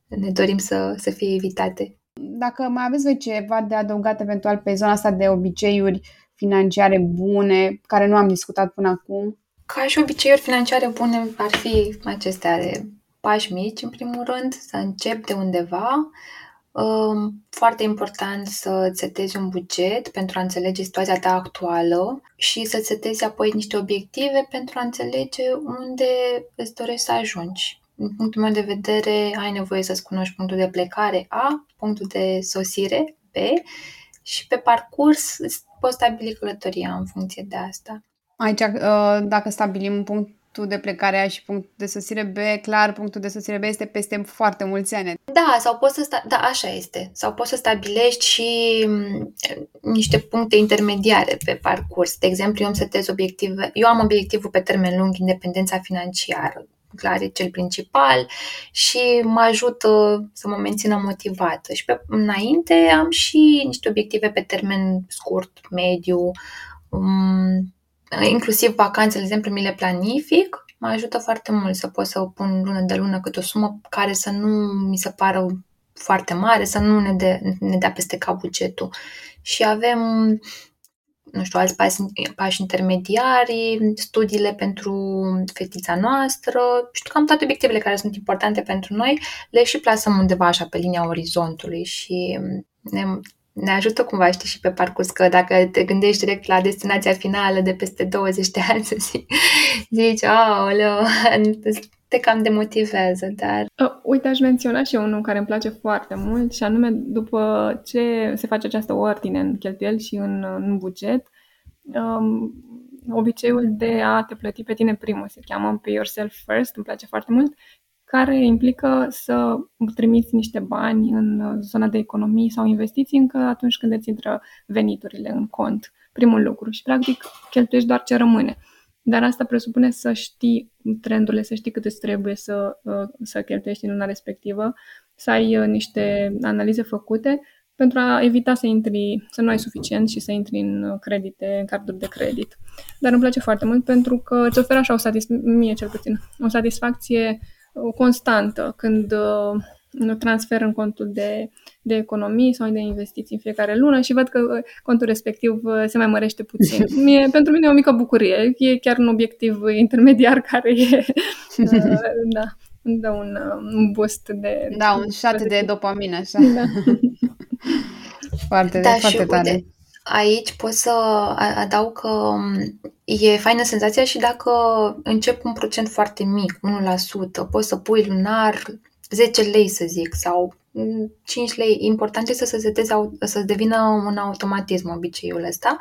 ne dorim să, să fie evitate. Dacă mai aveți voi ceva de adăugat eventual pe zona asta de obiceiuri financiare bune, care nu am discutat până acum? Ca și obiceiuri financiare bune ar fi acestea de pași mici, în primul rând, să încep de undeva. Um, foarte important să setezi un buget pentru a înțelege situația ta actuală și să setezi apoi niște obiective pentru a înțelege unde îți dorești să ajungi. Din punctul meu de vedere, ai nevoie să-ți cunoști punctul de plecare A, punctul de sosire B și pe parcurs poți stabili călătoria în funcție de asta. Aici, uh, dacă stabilim punctul de plecare A și punctul de sosire B, clar, punctul de sosire B este peste foarte mulți ani. Da, sau poți să sta- da, așa este. Sau poți să stabilești și mm, niște puncte intermediare pe parcurs. De exemplu, eu îmi setez obiective, eu am obiectivul pe termen lung, independența financiară clar e cel principal și mă ajută să mă mențină motivată. Și pe înainte am și niște obiective pe termen scurt, mediu, um, inclusiv vacanțele, de exemplu, mi le planific, mă ajută foarte mult să pot să pun lună de lună câte o sumă care să nu mi se pară foarte mare, să nu ne, de, ne dea peste cap bugetul. Și avem nu știu, alți pași, pași intermediari, studiile pentru fetița noastră. Și cam toate obiectivele care sunt importante pentru noi le și plasăm undeva așa pe linia orizontului și ne, ne ajută cumva, știi, și pe parcurs că dacă te gândești direct la destinația finală de peste 20 de ani, să zic, zici, aoleo, te cam demotivează, dar... Uh, uite, aș menționa și unul care îmi place foarte mult și anume după ce se face această ordine în cheltuieli și în, în buget, um, obiceiul de a te plăti pe tine primul, se cheamă Pay Yourself First, îmi place foarte mult, care implică să trimiți niște bani în zona de economii sau investiții încă atunci când îți intră veniturile în cont, primul lucru. Și, practic, cheltuiești doar ce rămâne. Dar asta presupune să știi trendurile, să știi cât îți trebuie să, uh, să cheltuiești în luna respectivă, să ai uh, niște analize făcute pentru a evita să intri, să nu ai suficient și să intri în uh, credite, în carduri de credit. Dar îmi place foarte mult pentru că îți oferă așa o satisfacție, mie cel puțin, o satisfacție constantă când transfer în contul de, de economii sau de investiții în fiecare lună și văd că uh, contul respectiv uh, se mai mărește puțin. Mie, pentru mine e o mică bucurie. E chiar un obiectiv intermediar care e, uh, da, îmi dă un, un boost de... Da, un șat de dopamină, așa. Da. foarte, da, foarte tare. Uite, aici pot să adaug că um, e faină senzația și dacă încep cu un procent foarte mic, 1%, poți să pui lunar 10 lei, să zic, sau 5 lei. Important este să se seteze, să devină un automatism obiceiul ăsta.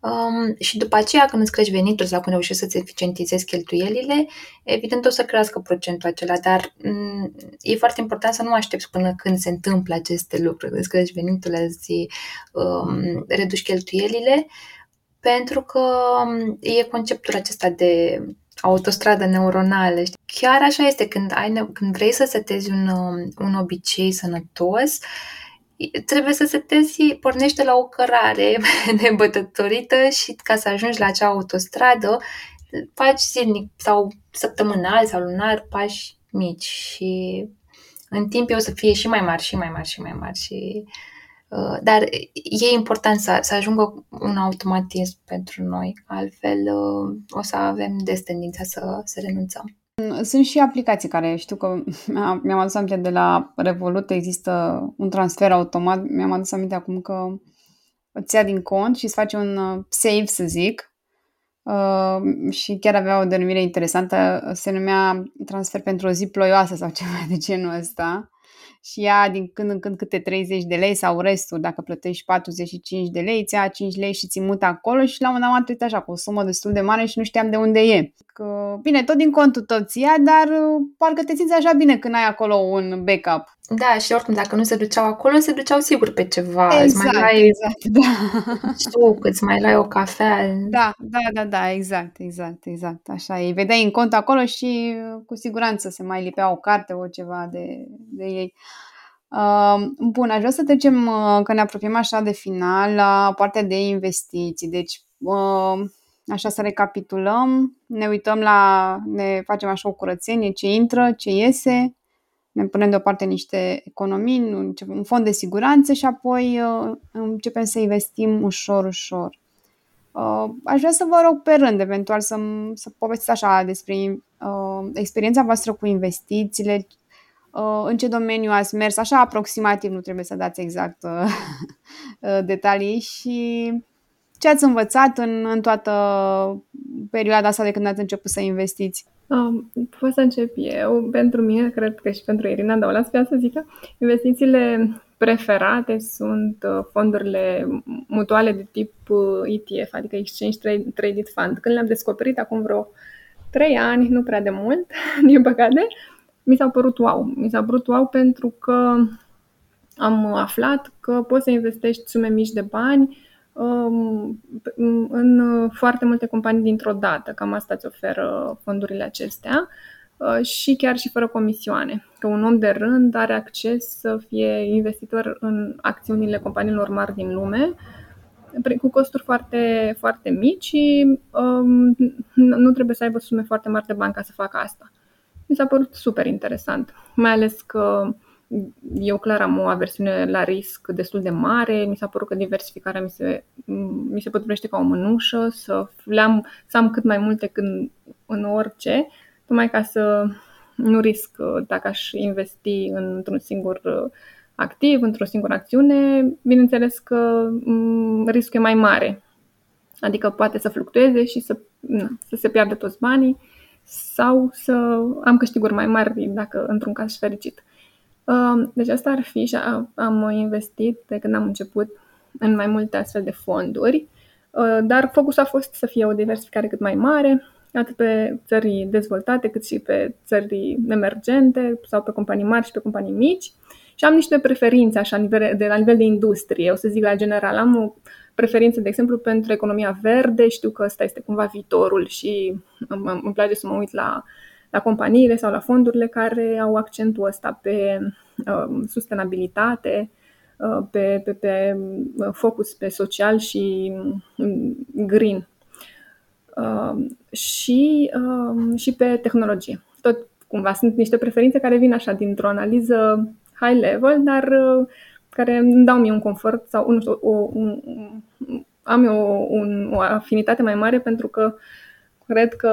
Um, și după aceea, când îți crești venitul sau când reușești să-ți eficientizezi cheltuielile, evident o să crească procentul acela, dar um, e foarte important să nu aștepți până când se întâmplă aceste lucruri. Îți crești venitul, îți um, reduci cheltuielile, pentru că um, e conceptul acesta de autostradă neuronală. Chiar așa este, când, ai, când vrei să setezi un, um, un obicei sănătos, trebuie să setezi, pornește la o cărare nebătătorită și ca să ajungi la acea autostradă, faci zilnic sau săptămânal sau lunar pași mici și în timp o să fie și mai mari și mai mari și mai mari și Uh, dar e important să, să ajungă un automatism pentru noi, altfel uh, o să avem des tendința să, să renunțăm. Sunt și aplicații care știu că mi-am adus aminte de la Revolut, există un transfer automat, mi-am adus aminte acum că îți ia din cont și îți face un uh, save, să zic, uh, și chiar avea o denumire interesantă, se numea transfer pentru o zi ploioasă sau ceva de genul ăsta și ia din când în când câte 30 de lei sau restul, dacă plătești 45 de lei, îți ia 5 lei și ți mută acolo și la un moment dat așa cu o sumă destul de mare și nu știam de unde e. Că, bine, tot din contul tău ți ia, dar uh, parcă te simți așa bine când ai acolo un backup. Da, și oricum, dacă nu se duceau acolo, se duceau sigur pe ceva. Exact, îți mai exact, luai exact, da. suc, îți mai luai o cafea. Da, da, da, da, exact, exact, exact. Așa, îi vedeai în cont acolo și cu siguranță se mai lipea o carte o ceva de, de ei. Uh, bun, aș vrea să trecem, uh, că ne apropiem așa de final, la partea de investiții. Deci, uh, așa să recapitulăm, ne uităm la, ne facem așa o curățenie, ce intră, ce iese, ne punem deoparte niște economii, un fond de siguranță și apoi uh, începem să investim ușor, ușor. Uh, aș vrea să vă rog pe rând, eventual, să, să povestiți așa despre uh, experiența voastră cu investițiile, în ce domeniu ați mers, așa aproximativ, nu trebuie să dați exact detalii și ce ați învățat în, în toată perioada asta de când ați început să investiți. Um, pot să încep eu. Pentru mine, cred că și pentru Irina, dar o las pe să zică, investițiile preferate sunt uh, fondurile mutuale de tip uh, ETF, adică Exchange Traded Fund. Când le-am descoperit acum vreo trei ani, nu prea de mult, din păcate, mi s-au părut wow. Mi s-au părut wow pentru că am aflat că poți să investești sume mici de bani Um, în foarte multe companii dintr-o dată. Cam asta îți oferă fondurile acestea uh, și chiar și fără comisioane. Că un om de rând are acces să fie investitor în acțiunile companiilor mari din lume cu costuri foarte, foarte mici și um, nu trebuie să aibă sume foarte mari de bani ca să facă asta. Mi s-a părut super interesant, mai ales că eu clar am o aversiune la risc destul de mare. Mi s-a părut că diversificarea mi se, mi se potrivește ca o mânușă, să, le-am, să am cât mai multe când, în orice, tocmai ca să nu risc dacă aș investi într-un singur activ, într-o singură acțiune, bineînțeles că riscul e mai mare. Adică poate să fluctueze și să, na, să se piardă toți banii sau să am câștiguri mai mari dacă într-un caz fericit. Deci asta ar fi și am investit de când am început în mai multe astfel de fonduri, uh, dar focusul a fost să fie o diversificare cât mai mare, atât pe țări dezvoltate, cât și pe țări emergente sau pe companii mari și pe companii mici. Și am niște preferințe așa, de, la nivel de industrie, o să zic la general. Am o preferință, de exemplu, pentru economia verde, știu că ăsta este cumva viitorul și îmi place să mă uit la la companiile sau la fondurile care au accentul ăsta pe uh, sustenabilitate, uh, pe, pe, pe uh, focus pe social și um, green uh, și, uh, și pe tehnologie. Tot cumva sunt niște preferințe care vin așa dintr-o analiză high level, dar uh, care îmi dau mie un confort sau nu știu, o, un, am eu o, un, o afinitate mai mare pentru că cred că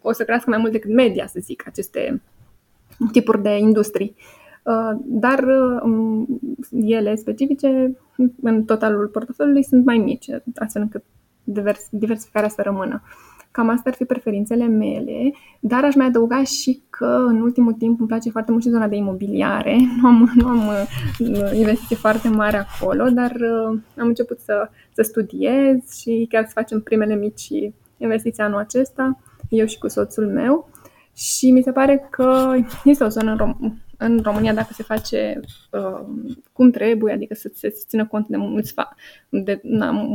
o să crească mai mult decât media, să zic, aceste tipuri de industrii. Uh, dar um, ele specifice, în totalul portofoliului, sunt mai mici, astfel încât divers, diversificarea să rămână. Cam astea ar fi preferințele mele, dar aș mai adăuga și că în ultimul timp îmi place foarte mult și zona de imobiliare. Nu am, nu am uh, investiții foarte mari acolo, dar uh, am început să, să studiez și chiar să facem primele mici investiția anul acesta, eu și cu soțul meu. Și mi se pare că este o zonă în, Rom- în România dacă se face uh, cum trebuie, adică să se țină cont de mulți fa- de, na,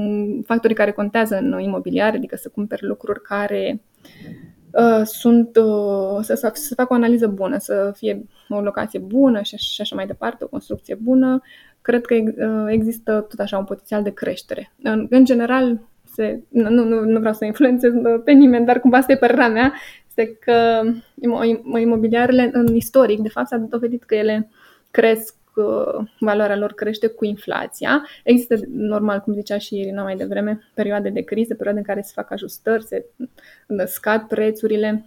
factorii care contează în imobiliare, adică să cumperi lucruri care uh, sunt uh, să, să, să facă o analiză bună, să fie o locație bună și, și așa mai departe, o construcție bună, cred că uh, există tot așa un potențial de creștere. În, în general, se, nu, nu, nu vreau să influențez pe nimeni, dar cumva asta e părerea mea, este că imobiliarele în istoric, de fapt, s-a dovedit că ele cresc valoarea lor crește cu inflația. Există, normal, cum zicea și Irina mai devreme, perioade de criză, perioade în care se fac ajustări, se scad prețurile,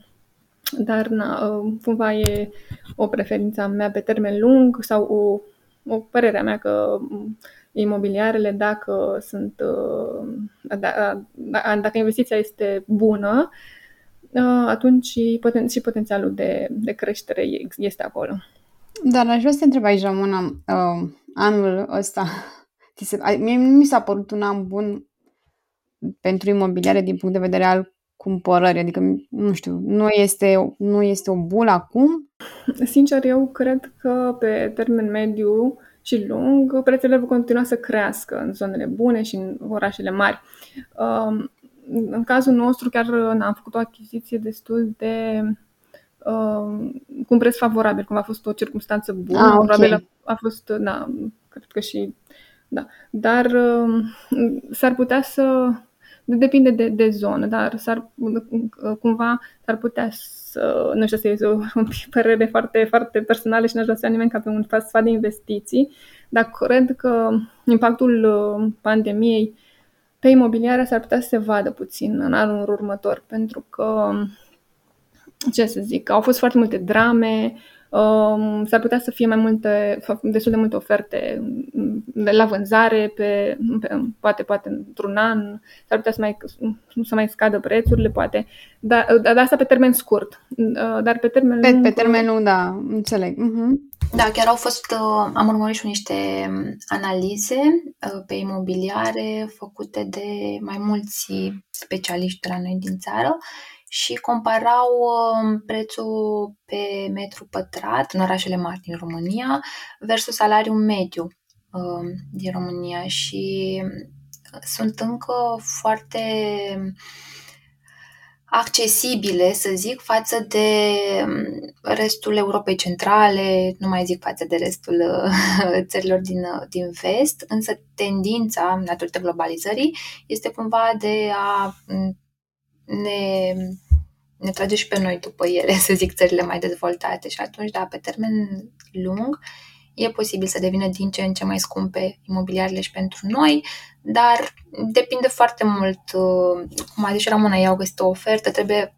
dar na, cumva e o preferință a mea pe termen lung sau o, o părere a mea că imobiliarele, dacă sunt da, da, dacă investiția este bună, atunci și potențialul de, de creștere este acolo. Dar aș vrea să te întreb aici, Ramona, uh, anul ăsta, ți se, mie nu mi s-a părut un an bun pentru imobiliare din punct de vedere al cumpărării, adică, nu știu, nu este, nu este o bulă acum? Sincer, eu cred că pe termen mediu și lung, prețurile vor continua să crească în zonele bune și în orașele mari. Um, în cazul nostru, chiar am făcut o achiziție destul de uh, cu un preț favorabil, cum a fost o circunstanță bună, ah, okay. probabil a, a fost, da, cred că și, da, dar uh, s-ar putea să, depinde de, de zonă, dar s-ar, cumva s-ar putea să, nu știu, să este o, o părere foarte, foarte personală și n-aș vrea să nimeni ca pe un sfat de investiții, dar cred că impactul uh, pandemiei pe imobiliare s-ar putea să se vadă puțin în anul următor, pentru că ce să zic, au fost foarte multe drame, um, s-ar putea să fie mai multe, destul de multe oferte de la vânzare, pe, pe, poate, poate într-un an, s-ar putea să mai, să mai scadă prețurile, poate, dar, dar asta pe termen scurt, uh, dar pe termen pe, lung... Pe termen lung, da, înțeleg. Uh-huh. Da, chiar au fost, uh, am urmărit și niște analize uh, pe imobiliare făcute de mai mulți specialiști de la noi din țară și comparau um, prețul pe metru pătrat în orașele mari din România versus salariul mediu um, din România. Și uh, sunt încă foarte accesibile, să zic, față de um, restul Europei Centrale, nu mai zic față de restul uh, țărilor din, uh, din vest, însă tendința, datorită globalizării, este cumva de a ne, ne trage și pe noi după ele, să zic, țările mai dezvoltate. Și atunci, da, pe termen lung, e posibil să devină din ce în ce mai scumpe imobiliarele și pentru noi, dar depinde foarte mult, uh, cum a zis și Ramona, ei au găsit o ofertă, trebuie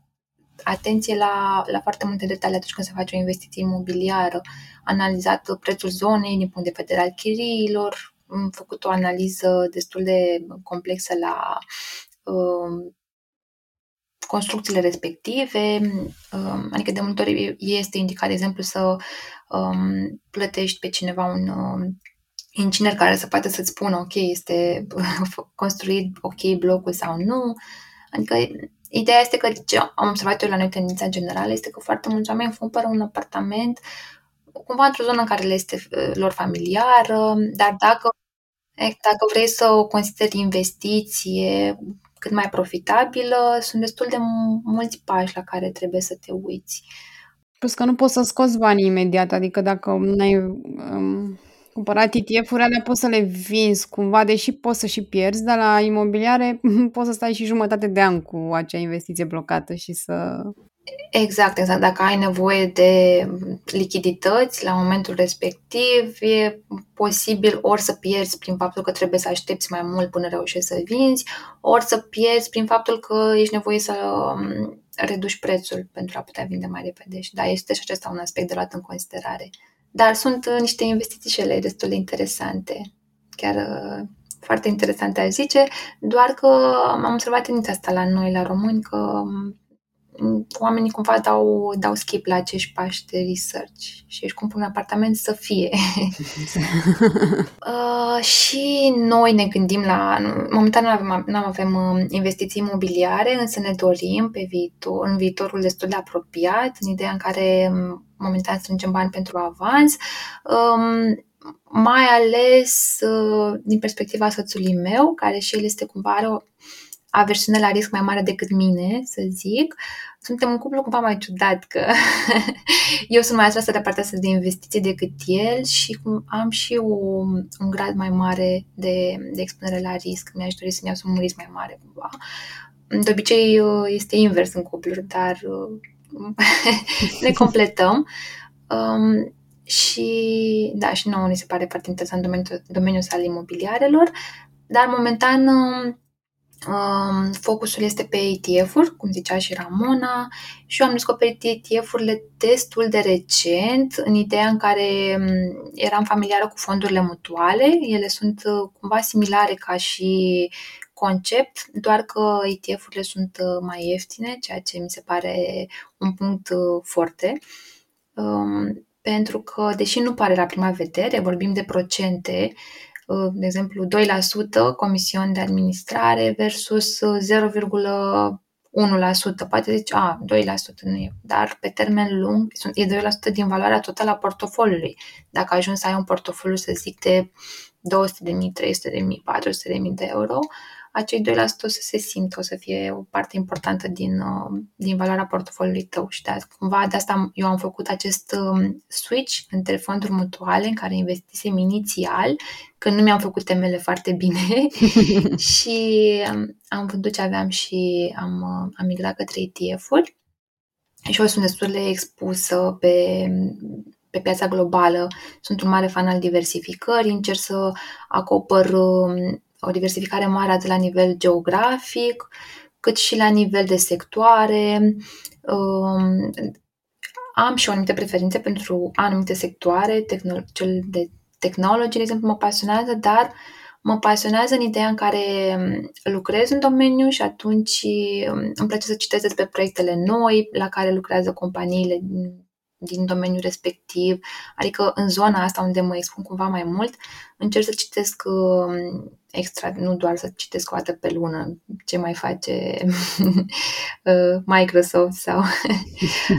atenție la, la foarte multe detalii atunci când se face o investiție imobiliară, analizat prețul zonei din punct de vedere al chiriilor, am făcut o analiză destul de complexă la uh, construcțiile respective, um, adică de multe ori este indicat, de exemplu, să um, plătești pe cineva un um, inginer care să poată să-ți spună, ok, este construit ok blocul sau nu. Adică ideea este că ce am observat eu la noi tendința generală este că foarte mulți oameni cumpără un apartament cumva într-o zonă în care le este uh, lor familiară, dar dacă, dacă vrei să o consideri investiție, cât mai profitabilă, sunt destul de mulți pași la care trebuie să te uiți. Plus că nu poți să scoți banii imediat, adică dacă n-ai um, cumpărat ETF-uri, alea poți să le vinzi cumva, deși poți să și pierzi, dar la imobiliare poți să stai și jumătate de an cu acea investiție blocată și să Exact, exact. Dacă ai nevoie de lichidități la momentul respectiv, e posibil ori să pierzi prin faptul că trebuie să aștepți mai mult până reușești să vinzi, ori să pierzi prin faptul că ești nevoie să um, reduci prețul pentru a putea vinde mai repede. Și da, este și acesta un aspect de luat în considerare. Dar sunt uh, niște investiții și ele destul de interesante. Chiar uh, foarte interesante, aș zice, doar că am observat tendința asta la noi, la români, că um, oamenii cumva dau, dau skip la acești pași de research și își cumpăr un apartament să fie. uh, și noi ne gândim la, momentan nu avem, nu avem uh, investiții imobiliare, însă ne dorim pe viitor, în viitorul destul de apropiat, în ideea în care um, momentan strângem bani pentru avans, um, mai ales uh, din perspectiva soțului meu, care și el este cumva are o aversiune la risc mai mare decât mine, să zic. Suntem un cuplu cumva mai ciudat că eu sunt mai atrasă de partea asta de investiție decât el și am și o, un grad mai mare de, de expunere la risc. Mi-aș dori să-mi iau un risc mai mare cumva. De obicei uh, este invers în cupluri, dar uh, ne completăm. Um, și, da, și nouă ni se pare foarte interesant domeniul, domeniul al imobiliarelor, dar momentan um, focusul este pe ETF-uri, cum zicea și Ramona, și eu am descoperit ETF-urile destul de recent, în ideea în care um, eram familiară cu fondurile mutuale. Ele sunt uh, cumva similare ca și concept, doar că ETF-urile sunt uh, mai ieftine, ceea ce mi se pare un punct uh, foarte. Um, pentru că, deși nu pare la prima vedere, vorbim de procente, uh, de exemplu 2% comision de administrare versus 0,1%. Poate zici, a, 2% nu e, dar pe termen lung e 2% din valoarea totală a portofoliului. Dacă ajungi să ai un portofoliu, să zic, de 200.000, 300.000, 400.000 de euro, acei 2% o să se simtă, o să fie o parte importantă din, uh, din valoarea portofoliului tău. Și de cumva de asta eu am făcut acest um, switch între fonduri mutuale în care investisem inițial, când nu mi-am făcut temele foarte bine. Și um, am vândut ce aveam și am, uh, am migrat către ETF-uri și eu sunt destul de expusă pe, pe piața globală. Sunt un mare fan al diversificării, încerc să acopăr um, o diversificare mare atât la nivel geografic, cât și la nivel de sectoare. Um, am și o anumite preferințe pentru anumite sectoare, cel de tehnologie, de exemplu, mă pasionează, dar mă pasionează în ideea în care lucrez în domeniu și atunci um, îmi place să citesc despre proiectele noi la care lucrează companiile din domeniul respectiv, adică în zona asta unde mă expun cumva mai mult, încerc să citesc um, extra, nu doar să citesc o dată pe lună ce mai face uh, Microsoft sau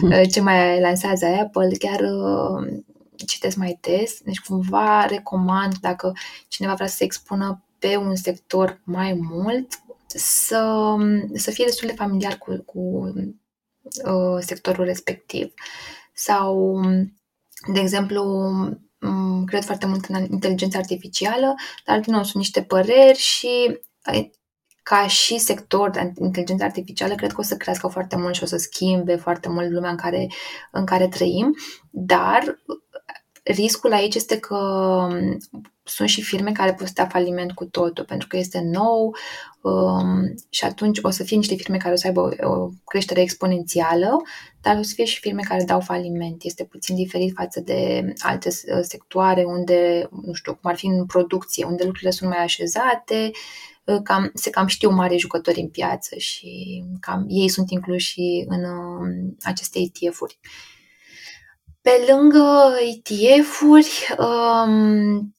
uh, ce mai lansează Apple, chiar uh, citesc mai des, deci cumva recomand dacă cineva vrea să se expună pe un sector mai mult, să, să fie destul de familiar cu, cu uh, sectorul respectiv. Sau, de exemplu, Mm, cred foarte mult în inteligența artificială, dar din nou sunt niște păreri și ca și sector de inteligență artificială, cred că o să crească foarte mult și o să schimbe foarte mult lumea în care, în care trăim, dar riscul aici este că mm, sunt și firme care pot sta faliment cu totul, pentru că este nou um, și atunci o să fie niște firme care o să aibă o, o creștere exponențială, dar o să fie și firme care dau faliment. Este puțin diferit față de alte uh, sectoare unde, nu știu, cum ar fi în producție, unde lucrurile sunt mai așezate, uh, cam, se cam știu mari jucători în piață și cam ei sunt incluși în uh, aceste ETF-uri. Pe lângă ETF-uri, um,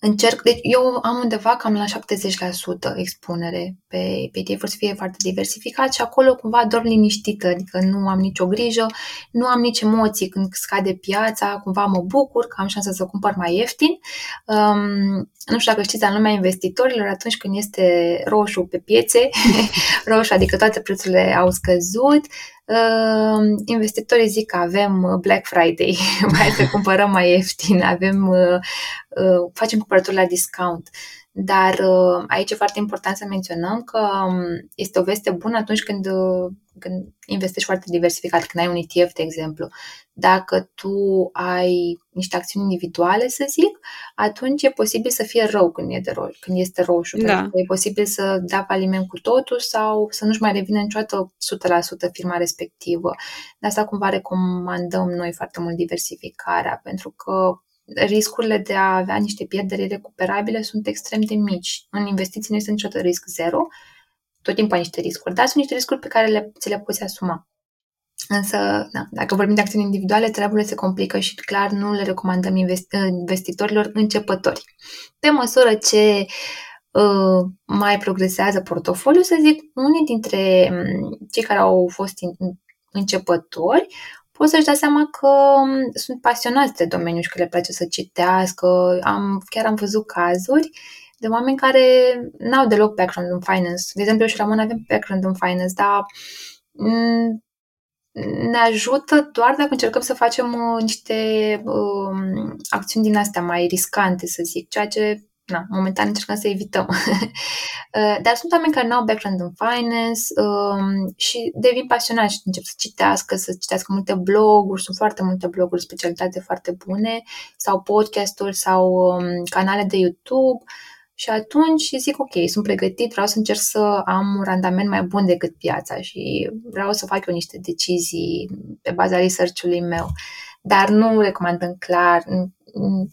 încerc, deci eu am undeva cam la 70% expunere pe, pe ETF, să fie foarte diversificat și acolo cumva dorm liniștită, adică nu am nicio grijă, nu am nici emoții când scade piața, cumva mă bucur că am șansa să cumpăr mai ieftin. Um, nu știu dacă știți, în lumea investitorilor, atunci când este roșu pe piețe, roșu, adică toate prețurile au scăzut, uh, investitorii zic că avem uh, Black Friday, mai să cumpărăm mai ieftin, avem, uh, uh, facem cumpărături la discount. Dar uh, aici e foarte important să menționăm că um, este o veste bună atunci când, uh, când investești foarte diversificat, când ai un ETF, de exemplu. Dacă tu ai niște acțiuni individuale, să zic, atunci e posibil să fie rău când, e de ro- când este roșu. Da. Pentru că e posibil să dea faliment cu totul sau să nu-și mai revină niciodată 100% firma respectivă. De asta cumva recomandăm noi foarte mult diversificarea, pentru că riscurile de a avea niște pierderi recuperabile sunt extrem de mici. În investiții nu este niciodată risc zero, tot timpul ai niște riscuri, dar sunt niște riscuri pe care le, ți le poți asuma. Însă, da, dacă vorbim de acțiuni individuale, treburile se complică și clar nu le recomandăm investitorilor începători. Pe măsură ce uh, mai progresează portofoliul, să zic, unii dintre um, cei care au fost in, începători pot să-și dea seama că um, sunt pasionați de domeniu și că le place să citească. Am, chiar am văzut cazuri de oameni care n-au deloc background în finance. De exemplu, eu și Ramon avem background în finance, dar mm, ne ajută doar dacă încercăm să facem uh, niște uh, acțiuni din astea mai riscante, să zic, ceea ce na, momentan încercăm să evităm. Uh, dar sunt oameni care nu au background în finance um, și devin pasionați și încep să citească, să citească multe bloguri, sunt foarte multe bloguri specialitate foarte bune, sau podcasturi, sau um, canale de YouTube. Și atunci zic, ok, sunt pregătit, vreau să încerc să am un randament mai bun decât piața și vreau să fac eu niște decizii pe baza research-ului meu. Dar nu recomandăm clar,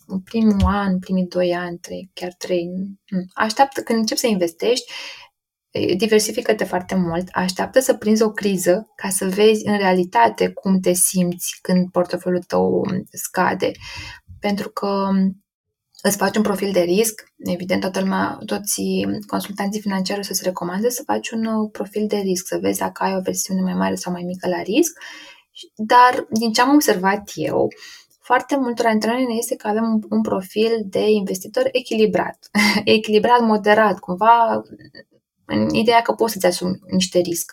în primul an, primii doi ani, trei, chiar trei. Așteaptă când începi să investești, diversifică-te foarte mult, așteaptă să prinzi o criză ca să vezi în realitate cum te simți când portofoliul tău scade. Pentru că îți faci un profil de risc, evident toată lumea, toți consultanții financiari o să-ți recomande să faci un uh, profil de risc, să vezi dacă ai o versiune mai mare sau mai mică la risc, dar din ce am observat eu, foarte multor dintre noi ne este că avem un, un profil de investitor echilibrat, echilibrat, moderat, cumva în ideea că poți să-ți asumi niște risc.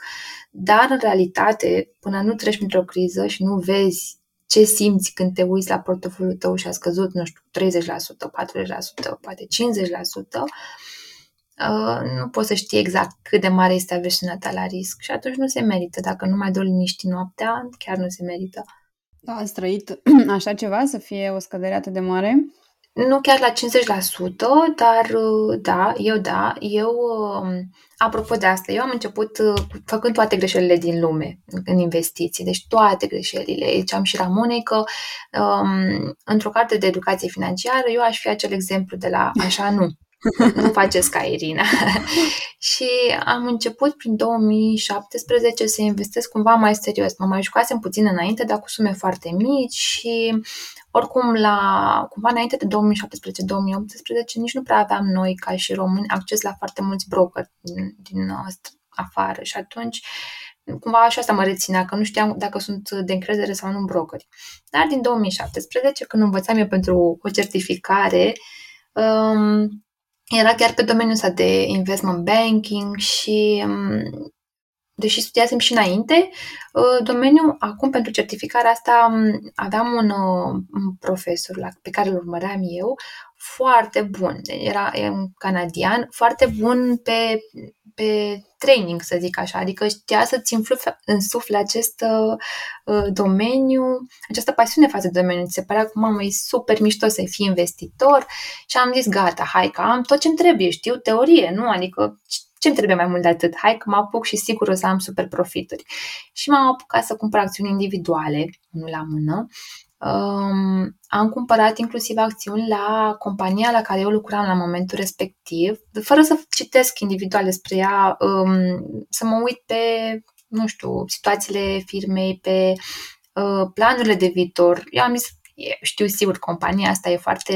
Dar, în realitate, până nu treci printr-o criză și nu vezi ce simți când te uiți la portofoliul tău și a scăzut, nu știu, 30%, 40%, poate 50%, uh, nu poți să știi exact cât de mare este aversiunea ta la risc și atunci nu se merită. Dacă nu mai doi liniști noaptea, chiar nu se merită. Da, ați trăit așa ceva, să fie o scădere atât de mare? Nu chiar la 50%, dar uh, da, eu da. Eu, um, apropo de asta, eu am început uh, făcând toate greșelile din lume în investiții, deci toate greșelile. Deci am și Ramonei că um, într-o carte de educație financiară eu aș fi acel exemplu de la așa nu nu faceți ca Irina. și am început prin 2017 să investesc cumva mai serios. Mă mai jucasem puțin înainte, dar cu sume foarte mici și oricum la cumva înainte de 2017-2018 nici nu prea aveam noi ca și români acces la foarte mulți broker din, din afară și atunci cumva așa asta mă reținea, că nu știam dacă sunt de încredere sau nu brokeri. Dar din 2017, când învățam eu pentru o certificare, um, era chiar pe domeniul ăsta de investment banking și um, deși studiasem și înainte, uh, domeniul, acum pentru certificarea asta um, aveam un, uh, un profesor la, pe care îl urmăream eu, foarte bun, era un canadian, foarte bun pe, pe training, să zic așa, adică știa să-ți însufle acest uh, uh, domeniu, această pasiune față de domeniu. Ți se părea că, mamă, e super mișto să fii investitor și am zis, gata, hai că am tot ce-mi trebuie, știu teorie, nu? Adică ce-mi trebuie mai mult de atât? Hai că mă apuc și sigur o să am super profituri. Și m-am apucat să cumpăr acțiuni individuale, nu la mână, Um, am cumpărat inclusiv acțiuni la compania la care eu lucram la momentul respectiv, fără să citesc individual despre ea, um, să mă uit pe, nu știu, situațiile firmei, pe uh, planurile de viitor. Eu am zis, știu sigur, compania asta e foarte,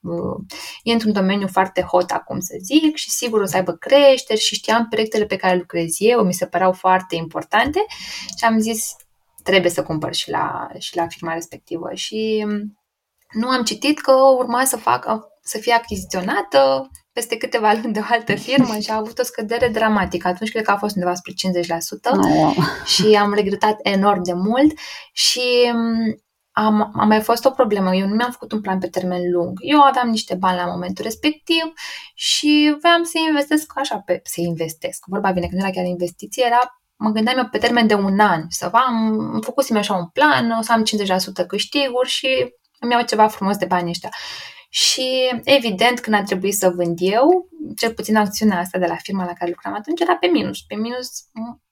uh, e într-un domeniu foarte hot acum să zic și sigur o să aibă creșteri și știam proiectele pe care lucrez eu, mi se păreau foarte importante și am zis, trebuie să cumpăr și la, și la firma respectivă. Și mm, nu am citit că urma să fac, să fie achiziționată peste câteva luni de o altă firmă și a avut o scădere dramatică. Atunci cred că a fost undeva spre 50% oh. și am regretat enorm de mult și mm, am, am mai fost o problemă. Eu nu mi-am făcut un plan pe termen lung. Eu aveam niște bani la momentul respectiv și voiam să investesc așa, pe, să investesc. Vorba bine, că nu era chiar investiție, era mă gândeam eu pe termen de un an să am, îmi făcusem așa un plan, o să am 50% câștiguri și îmi iau ceva frumos de bani ăștia. Și evident, când a trebuit să vând eu, cel puțin acțiunea asta de la firma la care lucram atunci era pe minus, pe minus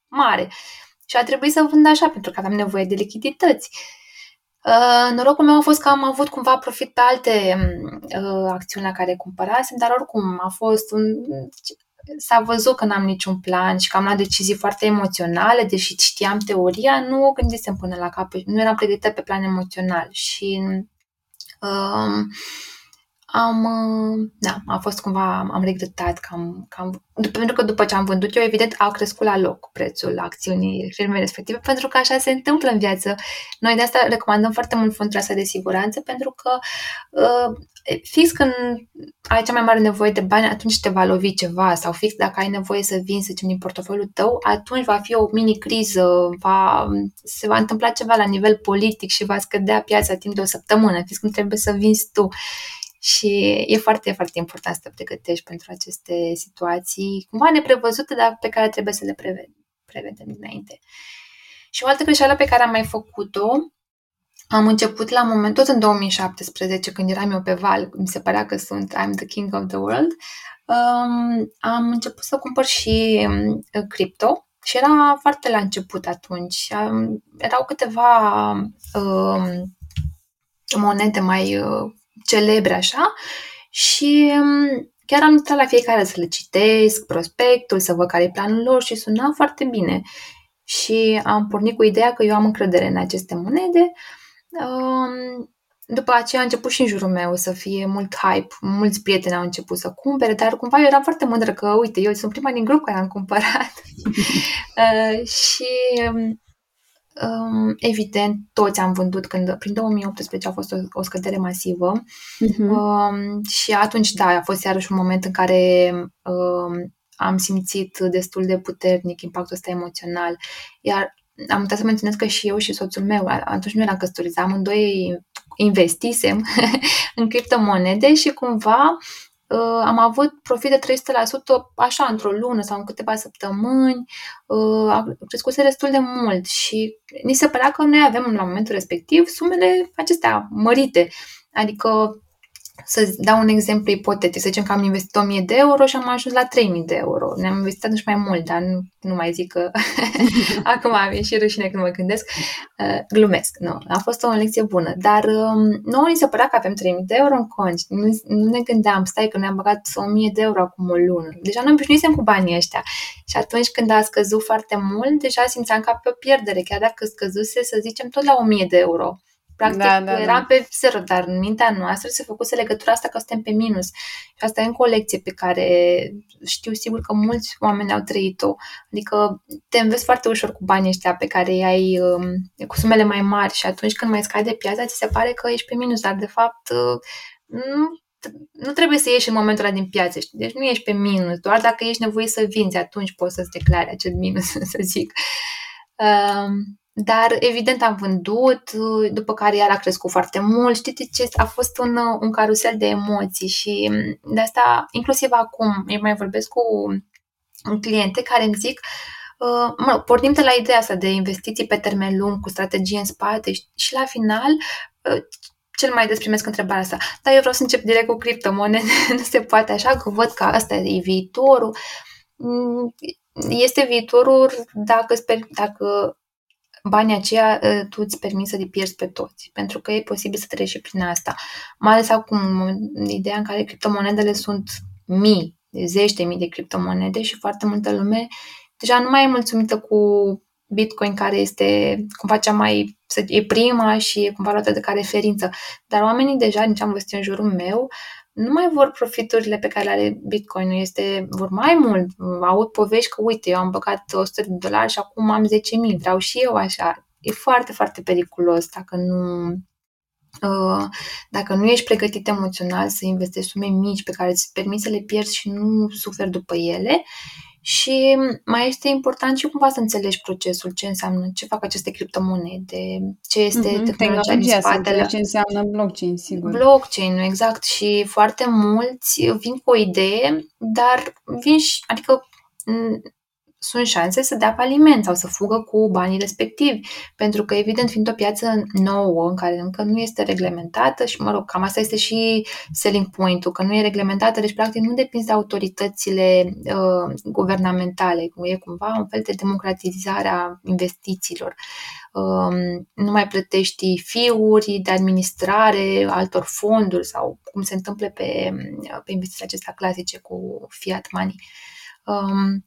mare. Și a trebuit să vând așa, pentru că aveam nevoie de lichidități. Uh, norocul meu a fost că am avut cumva profit pe alte uh, acțiuni la care cumpărasem, dar oricum a fost un, s-a văzut că n-am niciun plan și că am luat decizii foarte emoționale, deși știam teoria, nu o gândisem până la capăt, nu eram pregătită pe plan emoțional. Și um, am, uh, da, a fost cumva, am regretat că am, că am, pentru că după ce am vândut eu, evident, a crescut la loc prețul acțiunii firmei respective, pentru că așa se întâmplă în viață. Noi de asta recomandăm foarte mult fondul ăsta de siguranță, pentru că uh, fix când ai cea mai mare nevoie de bani, atunci te va lovi ceva sau fix dacă ai nevoie să vinzi, să zicem, din portofoliul tău, atunci va fi o mini-criză, va, se va întâmpla ceva la nivel politic și va scădea piața timp de o săptămână, fix când trebuie să vinzi tu. Și e foarte, foarte important să te pregătești pentru aceste situații, cumva neprevăzute, dar pe care trebuie să le prevedem, prevedem dinainte. Și o altă greșeală pe care am mai făcut-o, am început la moment, tot în 2017, când eram eu pe val, mi se părea că sunt I'm the king of the world, um, am început să cumpăr și um, cripto și era foarte la început atunci. Um, erau câteva um, monede mai uh, celebre așa și um, chiar am intrat la fiecare să le citesc, prospectul, să văd care e planul lor și suna foarte bine. Și am pornit cu ideea că eu am încredere în aceste monede. Um, după aceea a început și în jurul meu să fie mult hype, mulți prieteni au început să cumpere, dar cumva eu eram foarte mândră că, uite, eu sunt prima din grup care am cumpărat. uh, și um, evident, toți am vândut când, prin 2018 a fost o, o scădere masivă uh-huh. um, și atunci, da, a fost iarăși un moment în care um, am simțit destul de puternic impactul ăsta emoțional, iar am uitat să menționez că și eu și soțul meu, atunci nu eram căsătoriți, amândoi investisem în criptomonede și cumva uh, am avut profit de 300% așa într-o lună sau în câteva săptămâni, uh, a crescut destul de mult și ni se părea că noi avem la momentul respectiv sumele acestea mărite. Adică să dau un exemplu ipotetic, să zicem că am investit 1000 de euro și am ajuns la 3000 de euro. Ne-am investit atunci mai mult, dar nu, nu mai zic că acum am ieșit rușine când mă gândesc. Uh, glumesc, nu, a fost o lecție bună, dar um, nouă ni se părea că avem 3000 de euro în cont. Nu, nu ne gândeam, stai că ne-am băgat 1000 de euro acum o lună. Deja nu obișnuisem cu banii ăștia. Și atunci când a scăzut foarte mult, deja simțeam ca pe o pierdere, chiar dacă scăzuse, să zicem, tot la 1000 de euro. Practic, da, da, eram da. pe zero, dar în mintea noastră se făcuse legătura asta că suntem pe minus. Și asta e încă o lecție pe care știu sigur că mulți oameni au trăit-o. Adică te înveți foarte ușor cu banii ăștia pe care îi ai um, cu sumele mai mari și atunci când mai scade piața, ți se pare că ești pe minus, dar de fapt uh, nu nu trebuie să ieși în momentul ăla din piață, știi? deci nu ești pe minus, doar dacă ești nevoie să vinzi, atunci poți să-ți declare acel minus, să zic. Um, dar, evident, am vândut, după care iar a crescut foarte mult. Știți ce? A fost un, un carusel de emoții și de asta, inclusiv acum, eu mai vorbesc cu cliente care îmi zic Uh, mă, pornim de la ideea asta de investiții pe termen lung, cu strategie în spate și, și la final uh, cel mai des primesc întrebarea asta. Dar eu vreau să încep direct cu criptomonede, nu se poate așa, că văd că asta e viitorul. Mm, este viitorul dacă, sper, dacă banii aceia ă, tu îți permiți să-i pierzi pe toți, pentru că e posibil să treci și prin asta. Mai ales acum, în ideea în care criptomonedele sunt mii, zeci de mii de criptomonede și foarte multă lume deja nu mai e mulțumită cu Bitcoin care este cumva cea mai, e prima și e cumva luată de ca referință. Dar oamenii deja, din ce am văzut în jurul meu, nu mai vor profiturile pe care le are Bitcoin, este, vor mai mult. Aud povești că, uite, eu am băgat 100 de dolari și acum am 10.000, vreau și eu așa. E foarte, foarte periculos dacă nu, uh, dacă nu ești pregătit emoțional să investești sume mici pe care îți permiți să le pierzi și nu suferi după ele și mai este important și cumva să înțelegi procesul, ce înseamnă, ce fac aceste criptomonede, ce este mm-hmm, tehnologia din spatele. Ce înseamnă blockchain, sigur. Blockchain, exact. Și foarte mulți vin cu o idee, dar vin și, adică sunt șanse să dea faliment sau să fugă cu banii respectivi. Pentru că, evident, fiind o piață nouă, în care încă nu este reglementată și, mă rog, cam asta este și selling point-ul, că nu e reglementată, deci, practic, nu depinzi de autoritățile uh, guvernamentale. E cumva un fel de democratizare a investițiilor. Um, nu mai plătești fiuri de administrare altor fonduri sau cum se întâmplă pe, pe investițiile acestea clasice cu fiat money. Um,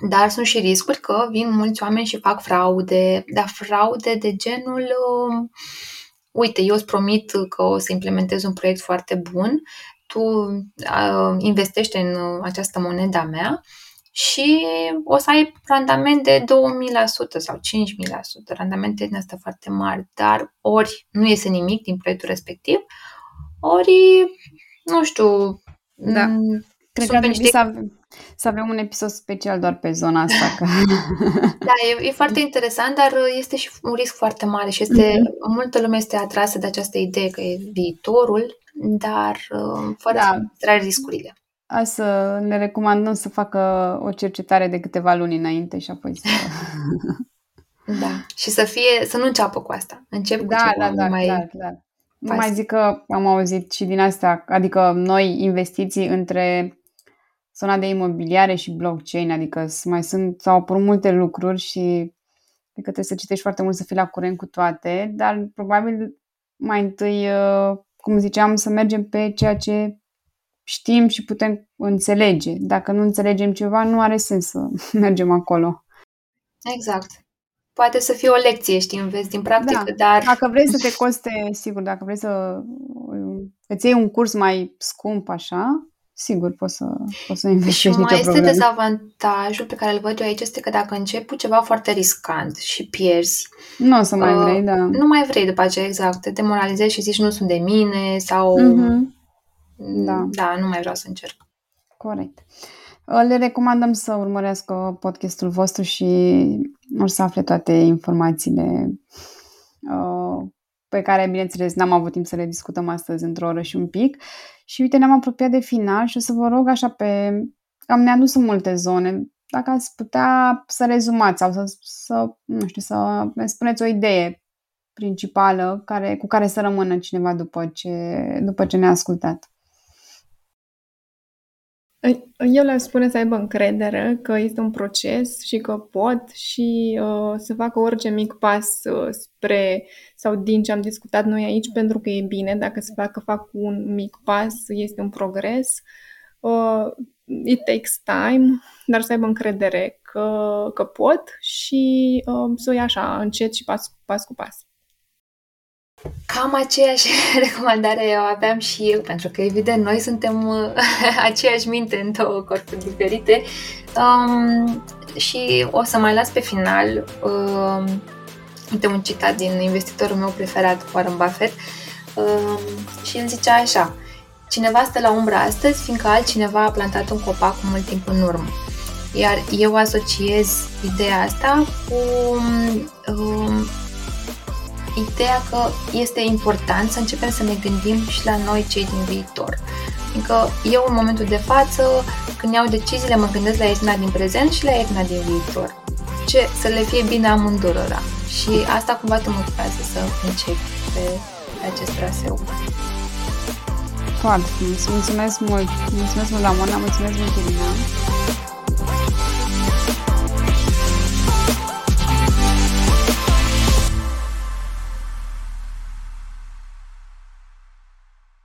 dar sunt și riscuri că vin mulți oameni și fac fraude, dar fraude de genul uh, uite, eu îți promit că o să implementez un proiect foarte bun, tu uh, investește în această moneda mea și o să ai randament de 2000% sau 5000%, randamente din astea foarte mari, dar ori nu iese nimic din proiectul respectiv, ori, nu știu, da. Cred că ar trebui niște... să, avem, să avem un episod special doar pe zona asta. Că... da, e, e foarte interesant, dar este și un risc foarte mare și este, mm-hmm. multă lume este atrasă de această idee că e viitorul, dar uh, fără da. să riscurile. A să ne recomandăm să facă o cercetare de câteva luni înainte și apoi să... da, și să fie, să nu înceapă cu asta. Încep cu da, ceva da, da, mai... Clar, clar. Nu mai zic că am auzit și din astea, adică noi investiții între zona de imobiliare și blockchain, adică mai sunt, au apărut multe lucruri și adică trebuie să citești foarte mult să fii la curent cu toate, dar probabil mai întâi, uh, cum ziceam, să mergem pe ceea ce știm și putem înțelege. Dacă nu înțelegem ceva, nu are sens să mergem acolo. Exact. Poate să fie o lecție, știi, înveți din practică, da. dar... Dacă vrei să te coste, sigur, dacă vrei să îți iei un curs mai scump așa, sigur poți să, poți să investești Și mai este probleme. dezavantajul pe care îl văd eu aici este că dacă începi cu ceva foarte riscant și pierzi... Nu o să mai uh, vrei, da. Nu mai vrei după aceea, exact. Te demoralizezi și zici nu sunt de mine sau... Uh-huh. Da. Da, nu mai vreau să încerc. Corect. Le recomandăm să urmărească podcastul vostru și o să afle toate informațiile uh, pe care, bineînțeles, n-am avut timp să le discutăm astăzi într-o oră și un pic. Și uite, ne-am apropiat de final și o să vă rog așa pe... Am ne adus în multe zone. Dacă ați putea să rezumați sau să, să nu știu, să ne spuneți o idee principală care, cu care să rămână cineva după ce, după ce ne-a ascultat. Eu le spune să aibă încredere că este un proces și că pot și uh, să facă orice mic pas uh, spre sau din ce am discutat noi aici pentru că e bine. Dacă se facă fac un mic pas, este un progres. Uh, it takes time, dar să aibă încredere că, că pot și uh, să o ia așa, încet și pas, pas cu pas. Cam aceeași recomandare o aveam și eu, pentru că, evident, noi suntem uh, aceeași minte în două corpuri diferite. Um, și o să mai las pe final um, uite un citat din investitorul meu preferat, Warren Buffett, um, și el zicea așa Cineva stă la umbră astăzi, fiindcă altcineva a plantat un copac cu mult timp în urmă. Iar eu asociez ideea asta cu um, ideea că este important să începem să ne gândim și la noi cei din viitor. Adică eu în momentul de față, când iau deciziile, mă gândesc la Edna din prezent și la Edna din viitor. Ce, să le fie bine amândurora. Și asta cumva te motivează să începi pe, pe acest traseu. Foarte frumos. Mulțumesc mult. Mulțumesc mult, Ramona. Mulțumesc mult, Irina.